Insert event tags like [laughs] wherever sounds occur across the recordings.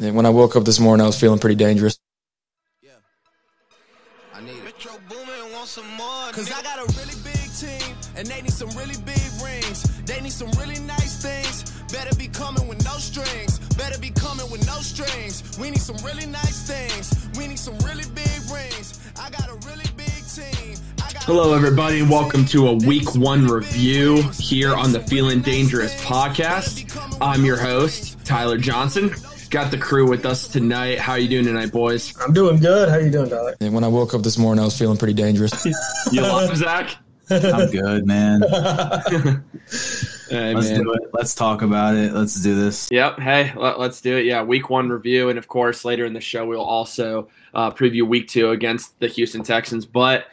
And when I woke up this morning, I was feeling pretty dangerous. Yeah. I need it. Metro Boomin want some more. Cause I got a really big team, and they need some really big rings. They need some really nice things. Better be coming with no strings. Better be coming with no strings. We need some really nice things. We need some really big rings. I got a really big team. Hello, everybody, and welcome to a week one review here on the Feeling Dangerous podcast. I'm your host, Tyler Johnson. Got the crew with us tonight. How you doing tonight, boys? I'm doing good. How you doing, Tyler? And when I woke up this morning, I was feeling pretty dangerous. [laughs] You love Zach? I'm good, man. [laughs] Hey, Let's man. do it. Let's talk about it. Let's do this. Yep. Hey, let, us do it. Yeah, week one review, and of course, later in the show, we'll also uh, preview week two against the Houston Texans. But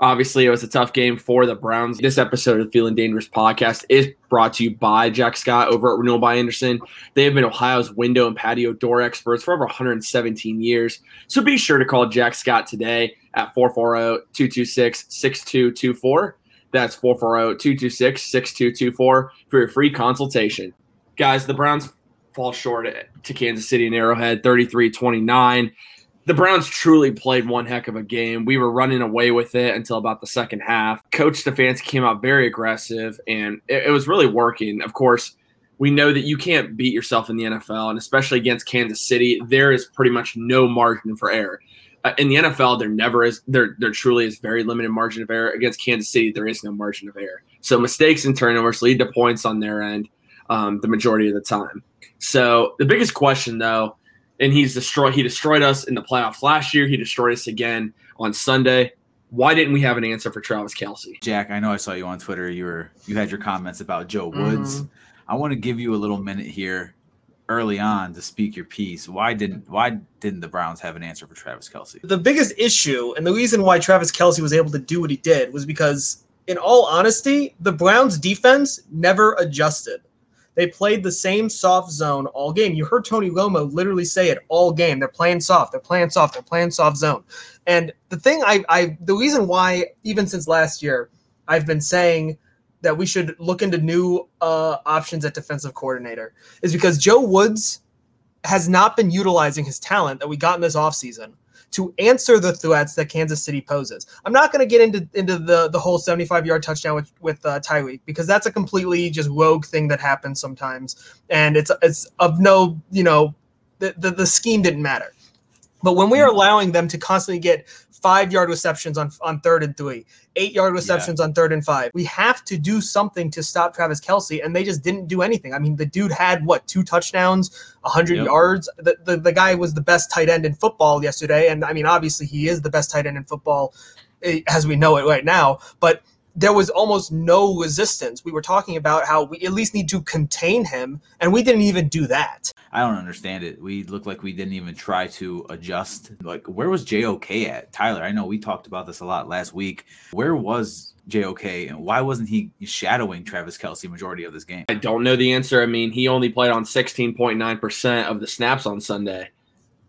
obviously, it was a tough game for the Browns. This episode of the Feeling Dangerous podcast is brought to you by Jack Scott over at Renewal by Andersen. They have been Ohio's window and patio door experts for over 117 years. So be sure to call Jack Scott today at oh, 440 226 6224. That's oh, 440 226 6224 for your free consultation. Guys, the Browns fall short to Kansas City and Arrowhead 33 29. The Browns truly played one heck of a game. We were running away with it until about the second half. Coach Stefanski came out very aggressive, and it, it was really working. Of course, we know that you can't beat yourself in the NFL, and especially against Kansas City, there is pretty much no margin for error. Uh, in the NFL, there never is. There, there truly is very limited margin of error. Against Kansas City, there is no margin of error. So mistakes and turnovers lead to points on their end um, the majority of the time. So the biggest question, though, and he's destroyed. He destroyed us in the playoffs last year. He destroyed us again on Sunday. Why didn't we have an answer for Travis Kelce? Jack, I know I saw you on Twitter. You were you had your comments about Joe Woods. Mm-hmm. I want to give you a little minute here early on to speak your piece. Why didn't why didn't the Browns have an answer for Travis Kelce? The biggest issue and the reason why Travis Kelce was able to do what he did was because, in all honesty, the Browns defense never adjusted. They played the same soft zone all game. You heard Tony Romo literally say it all game. They're playing soft. They're playing soft. They're playing soft zone. And the thing I, I the reason why even since last year I've been saying that we should look into new uh, options at defensive coordinator is because Joe Woods has not been utilizing his talent that we got in this offseason to answer the threats that Kansas City poses. I'm not going to get into into the the whole 75 yard touchdown with with uh, Tyreek because that's a completely just rogue thing that happens sometimes, and it's it's of no you know the the, the scheme didn't matter. But when we are allowing them to constantly get five yard receptions on, on third and three, eight yard receptions yeah. on third and five, we have to do something to stop Travis Kelce. And they just didn't do anything. I mean, the dude had what, two touchdowns, 100 yep. yards? The, the, the guy was the best tight end in football yesterday. And I mean, obviously, he is the best tight end in football eh, as we know it right now. But there was almost no resistance. We were talking about how we at least need to contain him, and we didn't even do that. I don't understand it. We looked like we didn't even try to adjust. Like, where was JOK at? Tyler, I know we talked about this a lot last week. Where was JOK, and why wasn't he shadowing Travis Kelce majority of this game? I don't know the answer. I mean, he only played on 16.9% of the snaps on Sunday.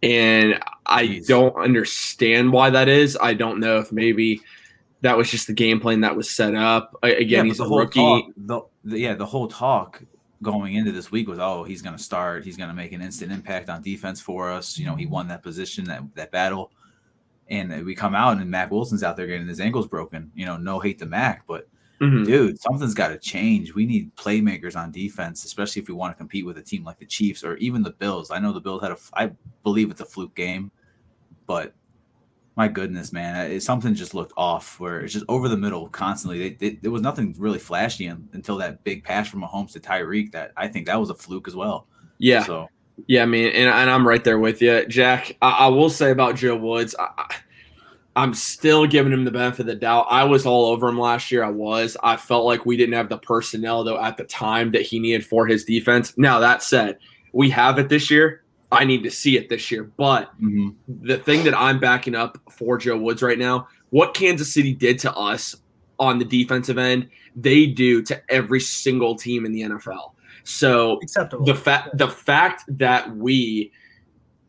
And I Jeez. don't understand why that is. I don't know if maybe – that was just the game plan that was set up. Again, yeah, he's a rookie. Talk, the, the, yeah, the whole talk going into this week was, oh, he's going to start. He's going to make an instant impact on defense for us. You know, he won that position, that that battle, and we come out and Mack Wilson's out there getting his ankles broken. You know, no hate to Mack, but mm-hmm. dude, something's got to change. We need playmakers on defense, especially if we want to compete with a team like the Chiefs or even the Bills. I know the Bills had a, I believe it's a fluke game, but my goodness, man, it, something just looked off. Where it's just over the middle constantly. They, they, there was nothing really flashy until that big pass from Mahomes to Tyreek. That I think that was a fluke as well. Yeah. So yeah, I mean, and, and I'm right there with you, Jack. I, I will say about Joe Woods, I, I'm still giving him the benefit of the doubt. I was all over him last year. I was. I felt like we didn't have the personnel though at the time that he needed for his defense. Now that said, we have it this year. I need to see it this year. But mm-hmm. the thing that I'm backing up for Joe Woods right now, what Kansas City did to us on the defensive end, they do to every single team in the NFL. So Acceptable. the fact the fact that we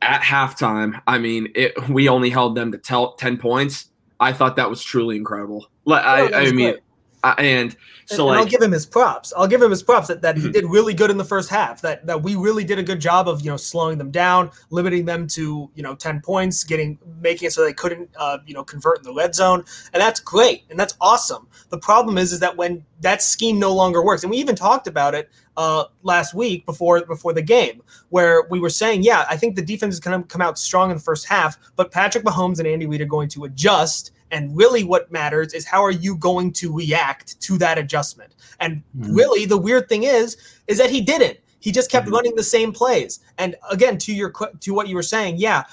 at halftime, I mean, it, we only held them to tell, ten points. I thought that was truly incredible. I, I mean, great. Uh, and so, and, like, and I'll give him his props. I'll give him his props that, that he Mhm. did really good in the first half. That that we really did a good job of you know slowing them down, limiting them to you know ten points, getting making it so they couldn't uh, you know convert in the red zone, and that's great and that's awesome. The problem is is that when that scheme no longer works, and we even talked about it uh, last week before before the game, where we were saying, yeah, I think the defense is going to come out strong in the first half, but Patrick Mahomes and Andy Reid are going to adjust. And really, what matters is how are you going to react to that adjustment? And Mhm. really, the weird thing is, is that he didn't. He just kept Mhm. running the same plays. And again, to your to what you were saying, yeah,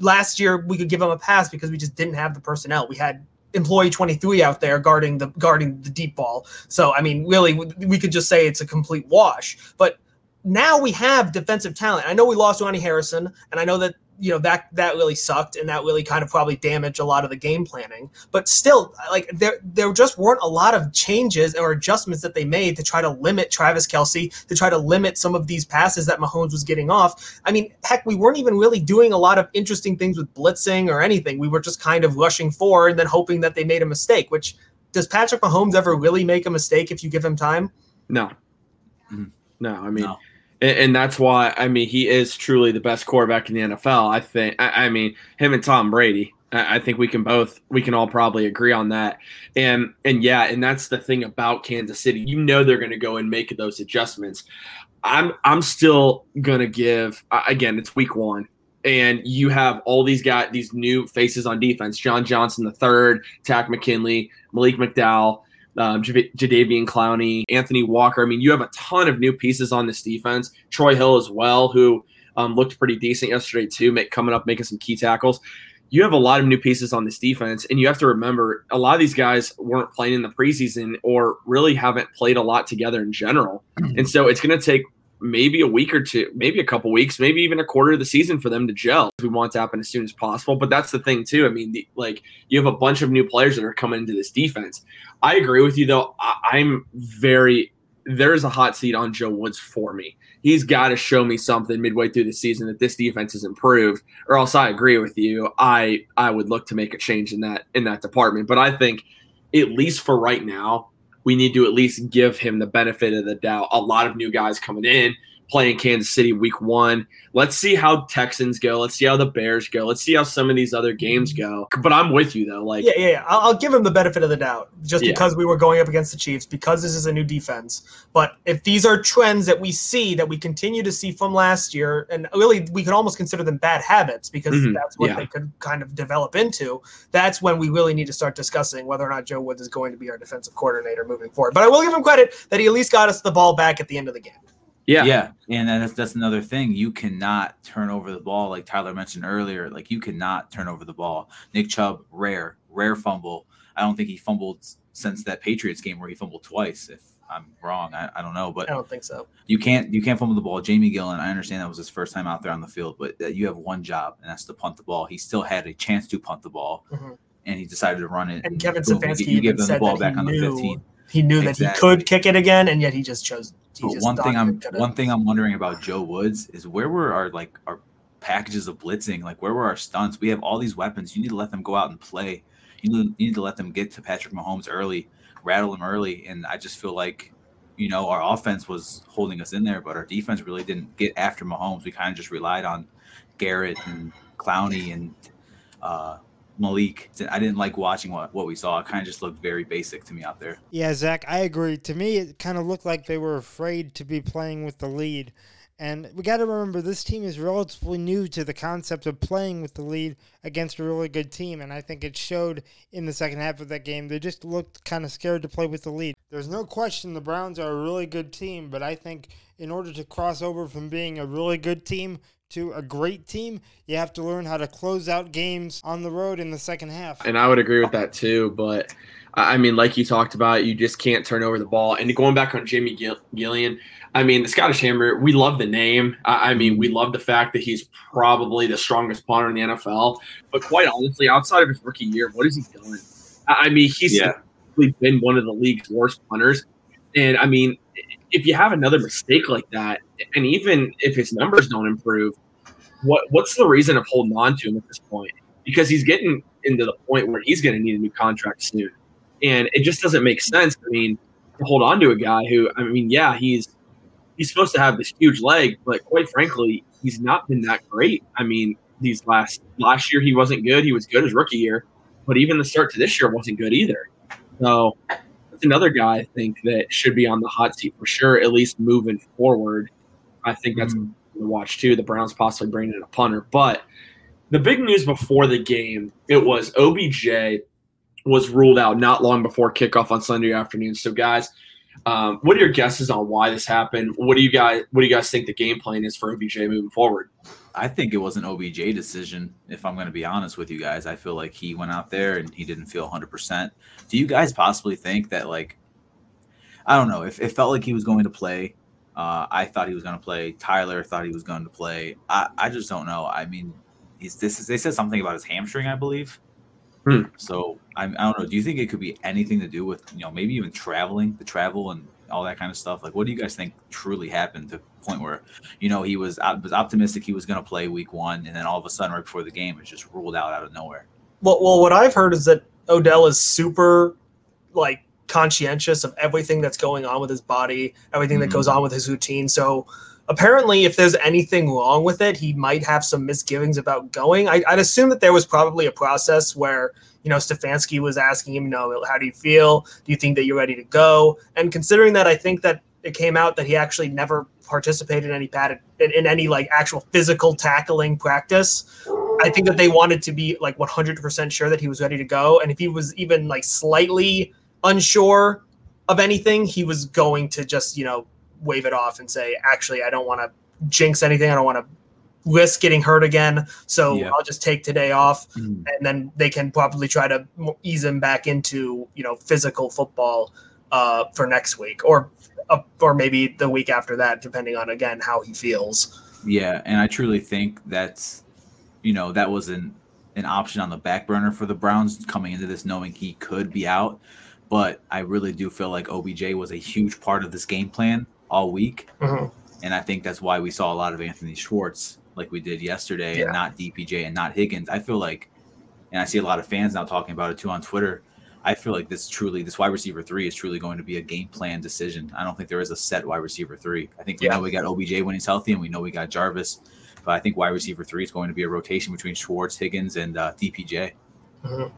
last year we could give him a pass because we just didn't have the personnel. We had employee 23 out there guarding the guarding the deep ball. So I mean, really, we- we could just say it's a complete wash. But now we have defensive talent. I know we lost Ronnie Harrison, and I know that you know that that really sucked, and that really kind of probably damaged a lot of the game planning. But still, like there there just weren't a lot of changes or adjustments that they made to try to limit Travis Kelce, to try to limit some of these passes that Mahomes was getting off. I mean, heck, we weren't even really doing a lot of interesting things with blitzing or anything. We were just kind of rushing forward and then hoping that they made a mistake. Which does Patrick Mahomes ever really make a mistake if you give him time? no, Mhm. no. I mean, No. And, and that's why I mean he is truly the best quarterback in the NFL. I think. I, I mean him and Tom Brady. I, I think we can both we can all probably agree on that. And and yeah, and that's the thing about Kansas City. You know they're going to go and make those adjustments. I'm I'm still gonna give again. It's week one, and you have all these guys, these new faces on defense: John Johnson the third, Takk McKinley, Malik McDowell, J- Jadeveon Clowney, Anthony Walker. I mean, you have a ton of new pieces on this defense. Troy Hill as well, who um, looked pretty decent yesterday too, make, coming up making some key tackles. You have a lot of new pieces on this defense, and you have to remember a lot of these guys weren't playing in the preseason or really haven't played a lot together in general. [clears throat] and so it's going to take maybe a week or two, maybe a couple weeks, maybe even a quarter of the season for them to gel. We want to happen as soon as possible, but that's the thing too. I mean, the, like you have a bunch of new players that are coming into this defense. I agree with you though. I, I'm very there's a hot seat on Joe Woods for me. He's got to show me something midway through the season that this defense has improved, or else I agree with you. I I would look to make a change in that in that department. But I think at least for right now, we need to at least give him the benefit of the doubt. A lot of new guys coming in, playing Kansas City week one. Let's see how Texans go. Let's see how the Bears go. Let's see how some of these other games go. But I'm with you though. Like Yeah, yeah, yeah. I'll, I'll give him the benefit of the doubt just Yeah. because we were going up against the Chiefs, because this is a new defense. But if these are trends that we see, that we continue to see from last year, and really we could almost consider them bad habits because Mhm, that's what yeah. they could kind of develop into, that's when we really need to start discussing whether or not Joe Woods is going to be our defensive coordinator moving forward. But I will give him credit that he at least got us the ball back at the end of the game. Yeah, Yeah, and that's that's another thing. You cannot turn over the ball, like Tyler mentioned earlier. Like you cannot turn over the ball. Nick Chubb, rare, rare fumble. I don't think he fumbled since that Patriots game where he fumbled twice. If I'm wrong, I, I don't know, but I don't think so. you can't you can't fumble the ball. Jamie Gillan, I understand that was his first time out there on the field, but uh, you have one job, and that's to punt the ball. He still had a chance to punt the ball, Mhm. and he decided to run it. And Kevin boom, you Stefanski get- you, give even them the said ball back he on the knew 15. He knew that he could kick it again, and yet he just chose. He But just one thing I'm one thing I'm wondering about Joe Woods is where were our like our packages of blitzing? Like where were our stunts? We have all these weapons. You need to let them go out and play. You need, you need to let them get to Patrick Mahomes early, rattle him early. And I just feel like, you know, our offense was holding us in there, but our defense really didn't get after Mahomes. We kind of just relied on Garrett and Clowney and uh, Malik. I didn't like watching what, what we saw. It kind of just looked very basic to me out there. Yeah, Zach, I agree. To me, it kind of looked like they were afraid to be playing with the lead. And we got to remember this team is relatively new to the concept of playing with the lead against a really good team. And I think it showed in the second half of that game. They just looked kind of scared to play with the lead. There's no question the Browns are a really good team, but I think in order to cross over from being a really good team to a great team, you have to learn how to close out games on the road in the second half. and I would agree with that too. But I I mean, like you talked about, you just can't turn over the ball. And going back on Jamie Gill- Gillan, I mean, the Scottish Hammer, we love the name. I I mean, we love the fact that he's probably the strongest punter in the NFL. But quite honestly, outside of his rookie year, what is he doing? I I mean, he's Yeah. been one of the league's worst punters. And I mean, if you have another mistake like that, and even if his numbers don't improve, what what's the reason of holding on to him at this point? Because he's getting into the point where he's going to need a new contract soon. and it just doesn't make sense. I mean, to hold on to a guy who, I mean, yeah, he's he's supposed to have this huge leg, but quite frankly, he's not been that great. I mean, these last last year he wasn't good. He was good his rookie year, but even the start to this year wasn't good either. So that's another guy I think that should be on the hot seat for sure, at least moving forward. I think that's mm. to watch too. The Browns possibly bringing in a punter, but the big news before the game it was OBJ was ruled out not long before kickoff on Sunday afternoon. So guys, um, what are your guesses on why this happened? What do you guys What do you guys think the game plan is for OBJ moving forward? I think it was an OBJ decision. If I'm going to be honest with you guys, I feel like he went out there and he didn't feel 100. percent Do you guys possibly think that like I don't know if it felt like he was going to play? Uh, I thought he was going to play. Tyler thought he was going to play. I, I just don't know. I mean, he's this. Is, They said something about his hamstring, I believe. Hmm. So I, I don't know. Do you think it could be anything to do with you know maybe even traveling, the travel and all that kind of stuff? Like, what do you guys think truly happened to the point where you know he was was optimistic he was going to play week one, and then all of a sudden right before the game, it's just ruled out out of nowhere. Well, well, what I've heard is that Odell is super like conscientious of everything that's going on with his body, everything mm-hmm. that goes on with his routine. So apparently, if there's anything wrong with it, he might have some misgivings about going. I, would assume that there was probably a process where you know Stefanski was asking him, you know, how do you feel? Do you think that you're ready to go? And considering that, I think that it came out that he actually never participated in any padded in, in any like actual physical tackling practice. I think that they wanted to be like 100% sure that he was ready to go. And if he was even like slightly unsure of anything, he was going to just, you know, wave it off and say, actually, I don't want to jinx anything. I don't want to risk getting hurt again. So yeah. I'll just take today off, mm. and then they can probably try to ease him back into you know physical football uh, for next week, or uh, or maybe the week after that, depending on again how he feels. Yeah, and I truly think that's you know that was an an option on the back burner for the Browns coming into this, knowing he could be out. But I really do feel like OBJ was a huge part of this game plan all week. Mm-hmm. And I think that's why we saw a lot of Anthony Schwartz like we did yesterday yeah. and not DPJ and not Higgins. I feel like, and I see a lot of fans now talking about it too on Twitter. I feel like this truly, this wide receiver three is truly going to be a game plan decision. I don't think there is a set wide receiver three. I think we yeah. know we got OBJ when he's healthy, and we know we got Jarvis, but I think wide receiver three is going to be a rotation between Schwartz, Higgins, and uh, DPJ. Mm-hmm.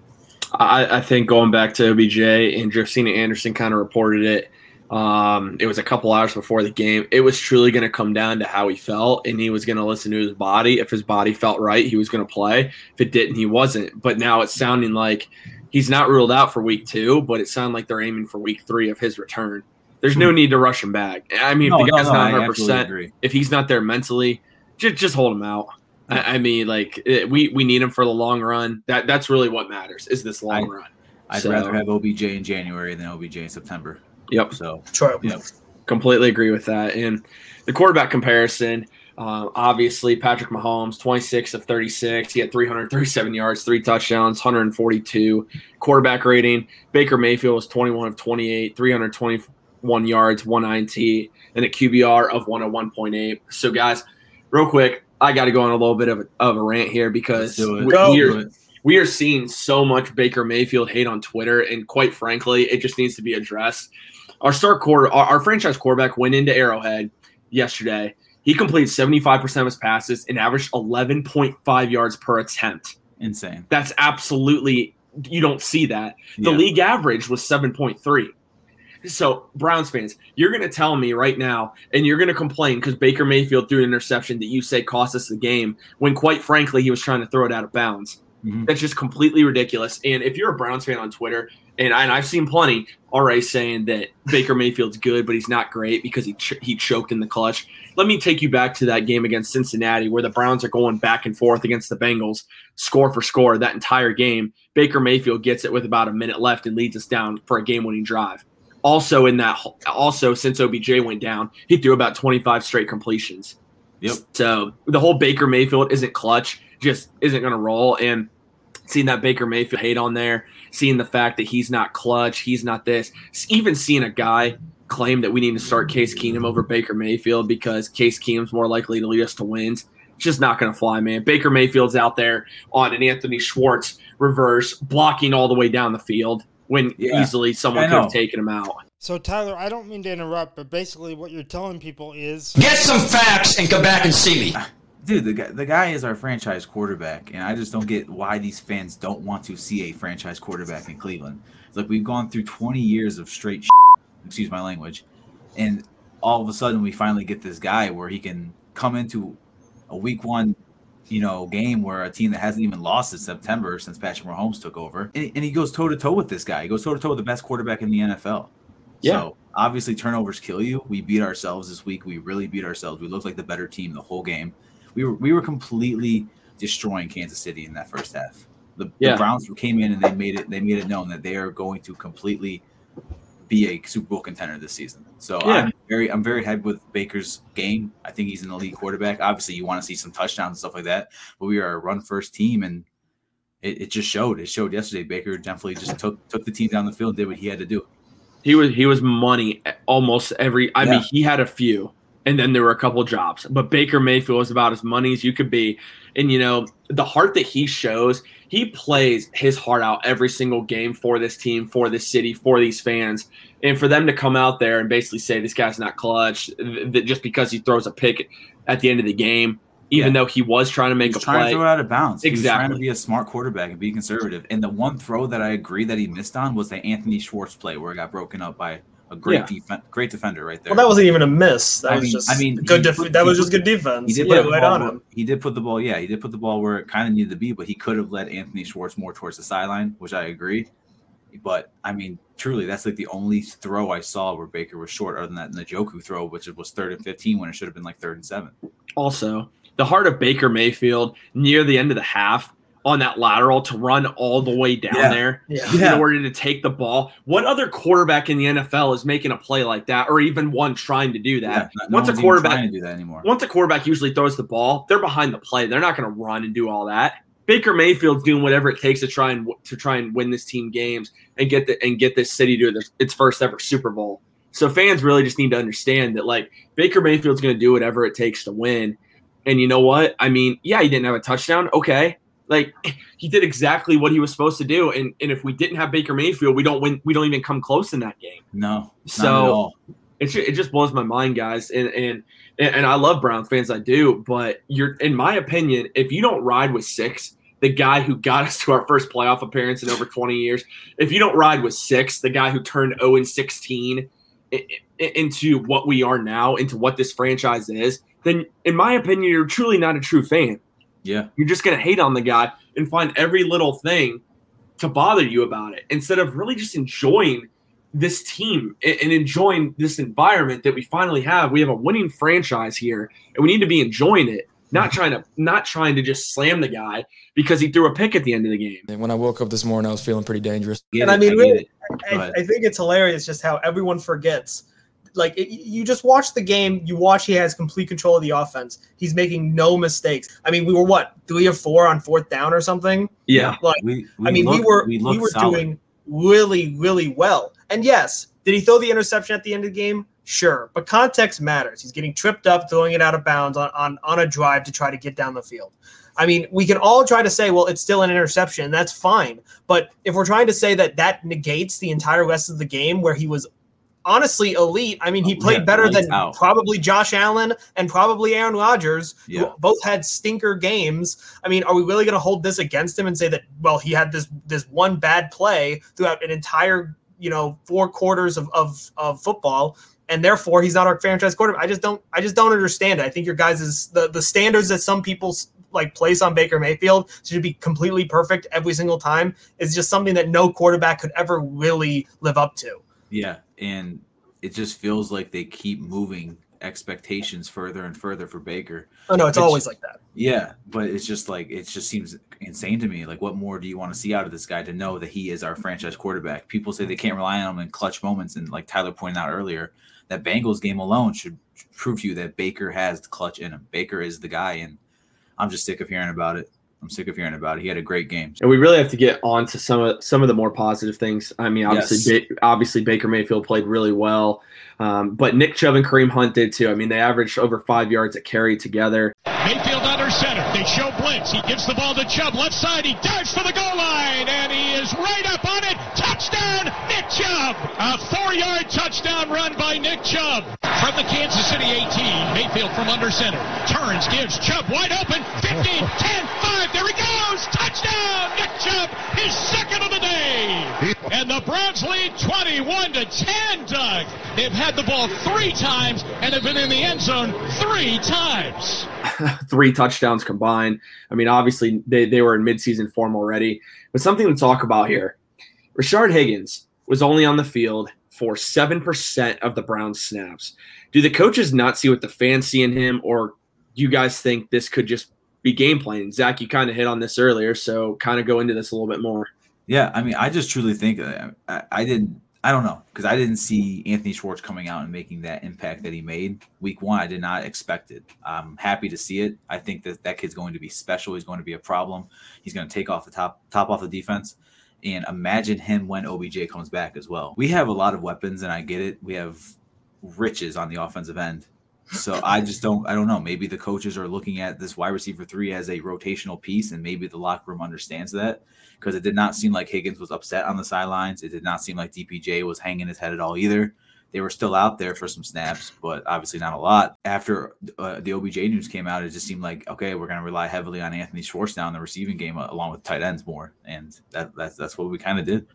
I, I, think going back to OBJ and Josina Anderson kind of reported it um, it was a couple hours before the game. It was truly going to come down to how he felt, and he was going to listen to his body. If his body felt right, he was going to play. If it didn't, he wasn't. But now it's sounding like he's not ruled out for week two, but it sounded like they're aiming for week three of his return. There's no hmm. need to rush him back. I mean, no, if the guy's no, no, not 100, percent if he's not there mentally, just just hold him out. I, I mean, like it, we we need him for the long run. That that's really what matters is this long I, run. I'd so, rather have OBJ in January than OBJ in September. Yep. So Troy. Yep. Completely agree with that. And the quarterback comparison, uh, obviously Patrick Mahomes, 26 of 36. He had 337 yards, three touchdowns, 142 quarterback rating. Baker Mayfield was 21 of 28, 321 yards, one INT, and a QBR of 101.8. So, guys, real quick, I got to go on a little bit of a, of a rant here because we, we, are, we are seeing so much Baker Mayfield hate on Twitter, and quite frankly, it just needs to be addressed. Our star quarter, our, our franchise quarterback went into Arrowhead yesterday. He completed 75% of his passes and averaged 11.5 yards per attempt. Insane. That's absolutely, you don't see that. The yeah. league average was 7.3. So, Browns fans, you're going to tell me right now, and you're going to complain because Baker Mayfield threw an interception that you say cost us the game when, quite frankly, he was trying to throw it out of bounds. Mm-hmm. That's just completely ridiculous. And if you're a Browns fan on Twitter, and, I, and I've seen plenty already saying that Baker Mayfield's good, but he's not great because he ch- he choked in the clutch. Let me take you back to that game against Cincinnati where the Browns are going back and forth against the Bengals, score for score that entire game. Baker Mayfield gets it with about a minute left and leads us down for a game-winning drive. Also in that, also since OBJ went down, he threw about 25 straight completions. Yep. So the whole Baker Mayfield isn't clutch, just isn't going to roll. And seeing that Baker Mayfield hate on there, seeing the fact that he's not clutch, he's not this, even seeing a guy claim that we need to start Case Keenum over Baker Mayfield because Case Keenum's more likely to lead us to wins. It's just not going to fly, man. Baker Mayfield's out there on an Anthony Schwartz reverse, blocking all the way down the field when Yeah, easily someone could have taken him out. So Tyler, I don't mean to interrupt, but basically what you're telling people is Get some facts and come back and see me. Ah, dude, the guy, the guy is our franchise quarterback, and I just don't get why these fans don't want to see a franchise quarterback in Cleveland. It's like we've gone through 20 years of straight, excuse my language, and all of a sudden we finally get this guy where he can come into a week one, you know, game where a team that hasn't even lost in September since Patrick Mahomes took over, and, and he goes toe to toe with this guy. He goes toe to toe with the best quarterback in the NFL. Yeah. So obviously turnovers kill you. We beat ourselves this week. We really beat ourselves. We looked like the better team the whole game. We were we were completely destroying Kansas City in that first half. The, Yeah. the Browns came in and they made it they made it known that they are going to completely be a Super Bowl contender this season. So Yeah. I'm very I'm very happy with Baker's game. I think he's an elite quarterback. Obviously, you want to see some touchdowns and stuff like that, but we are a run first team and it, it just showed. It showed yesterday. Baker definitely just took took the team down the field, and did what he had to do. He was he was money almost every. I Yeah. mean, he had a few, and then there were a couple jobs. But Baker Mayfield was about as money as you could be, and you know the heart that he shows. He plays his heart out every single game for this team, for this city, for these fans, and for them to come out there and basically say this guy's not clutch, that just because he throws a pick at the end of the game, even Yeah. though he was trying to make He a trying play. to throw it out of bounds. Was trying to be a smart quarterback and be conservative. And the one throw that I agree that he missed on was the Anthony Schwartz play where it got broken up by a great Yeah. defen- great defender right there. Well, that wasn't even a miss. That I was mean- just I mean, good. he- Def- that was put- just good defense. he did put the right ball on where, him. he did put the ball, yeah, he did put the ball where it kind of needed to be, but he could have led Anthony Schwartz more towards the sideline, which I agree. But I mean, truly, that's like the only throw I saw where Baker was short, other than that Njoku throw, which was third and fifteen when it should have been like third and seven. also the heart of Baker Mayfield near the end of the half on that lateral to run all the way down Yeah. there Yeah. in order to take the ball. What other quarterback in the NFL is making a play like that, or even one trying to do that? Yeah, no- no once a quarterback, to do that anymore. once a quarterback usually throws the ball, they're behind the play. They're not going to run and do all that. Baker Mayfield's doing whatever it takes to try and to try and win this team games and get the and get this city to their- its first ever Super Bowl. So fans really just need to understand that like Baker Mayfield's going to do whatever it takes to win. And you know what? I mean, yeah, he didn't have a touchdown. Okay. Like [laughs] he did exactly what he was supposed to do. And and if we didn't have Baker Mayfield, we don't win we don't even come close in that game No, So- not at all. it, it just blows my mind, guys. And, and and I love Browns fans, I do. But you're, in my opinion, if you don't ride with six, the guy who got [laughs] us to our first playoff appearance in over 20 years, if you don't ride with six, the guy who turned 0 and 16 i- i- into what we are now, into what this franchise is, then in my opinion, you're truly not a true fan. Yeah, You're just going to hate on the guy and find every little thing to bother you about it instead of really just enjoying this team and and enjoying this environment that we finally have. We have a winning franchise here and we need to be enjoying it, not trying to not trying to just slam the guy because he threw a pick at the end of the game. And when I woke up this morning, I was feeling pretty dangerous. And I mean, get really, I. I think it's hilarious just how everyone forgets. Like it, you just watch the game, you watch he has complete control of the offense. He's making no mistakes. I mean, we were what three or four on fourth down or something. Yeah. Like we, I mean, we were we, looked were solid. doing really really well. And yes, did he throw the interception at the end of the game? Sure, but context matters. He's getting tripped up, throwing it out of bounds on on, on a drive to try to get down the field. I mean, we can all try to say, well, it's still an interception. That's fine. But if we're trying to say that that negates the entire rest of the game where he was honestly elite, I mean, he Oh, played yeah, better than out. probably Josh Allen and probably Aaron Rodgers, Yeah. who both had stinker games. I mean, are we really going to hold this against him and say that, well, he had this this one bad play throughout an entire, you know, four quarters of, of, of football? And therefore, he's not our franchise quarterback. I just don't. I just don't understand it. I think your guys is the the standards that some people like place on Baker Mayfield should be completely perfect every single time is just something that no quarterback could ever really live up to. Yeah, and it just feels like they keep moving expectations further and further for Baker. Oh no, it's always like that. Yeah, but it's just like it just seems insane to me. Like, what more do you want to see out of this guy to know that he is our franchise quarterback? People say they can't rely on him in clutch moments, and like Tyler pointed out earlier, that Bengals game alone should prove to you that Baker has the clutch in him. Baker is the guy, and I'm just sick of hearing about it. I'm sick of hearing about it. He had a great game. And we really have to get on to some of some of the more positive things. I mean, obviously, Yes. ba- obviously Baker Mayfield played really well, um, but Nick Chubb and Kareem Hunt did too. I mean, they averaged over five yards a carry together. Mayfield under center. They show blitz. He gives the ball to Chubb. Left side. He dives for the goal line. And he is right up it. Touchdown, Nick Chubb. A four yard touchdown run by Nick Chubb. From the Kansas City 18. Mayfield from under center. Turns, gives Chubb wide open. 15, 10, 5. There he goes. Touchdown, Nick Chubb. His second of the day. And the Browns lead 21 to 10, Doug. They've had the ball three times and have been in the end zone three times. [laughs] three touchdowns combined. I mean, obviously they, they were in midseason form already, but something to talk about here. Rashard Higgins was only on the field for 7% of the Browns snaps. Do the coaches not see what the fans see in him, or do you guys think this could just be game planning? Zach, you kind of hit on this earlier, so kind of go into this a little bit more. Yeah, I mean, I just truly think uh, I, I didn't. I don't know because I didn't see Anthony Schwartz coming out and making that impact that he made week one. I did not expect it. I'm happy to see it. I think that that kid's going to be special. He's going to be a problem. He's going to take off the top top off the defense. And imagine him when OBJ comes back as well. We have a lot of weapons, and I get it. We have riches on the offensive end. So I just don't I don't know. Maybe the coaches are looking at this wide receiver three as a rotational piece, and maybe the locker room understands that because it did not seem like Higgins was upset on the sidelines. It did not seem like DPJ was hanging his head at all either. They were still out there for some snaps, but obviously not a lot. After uh, the OBJ news came out, it just seemed like okay, we're going to rely heavily on Anthony Schwartz now in the receiving game, uh, along with tight ends more, and that that's that's what we kind of did.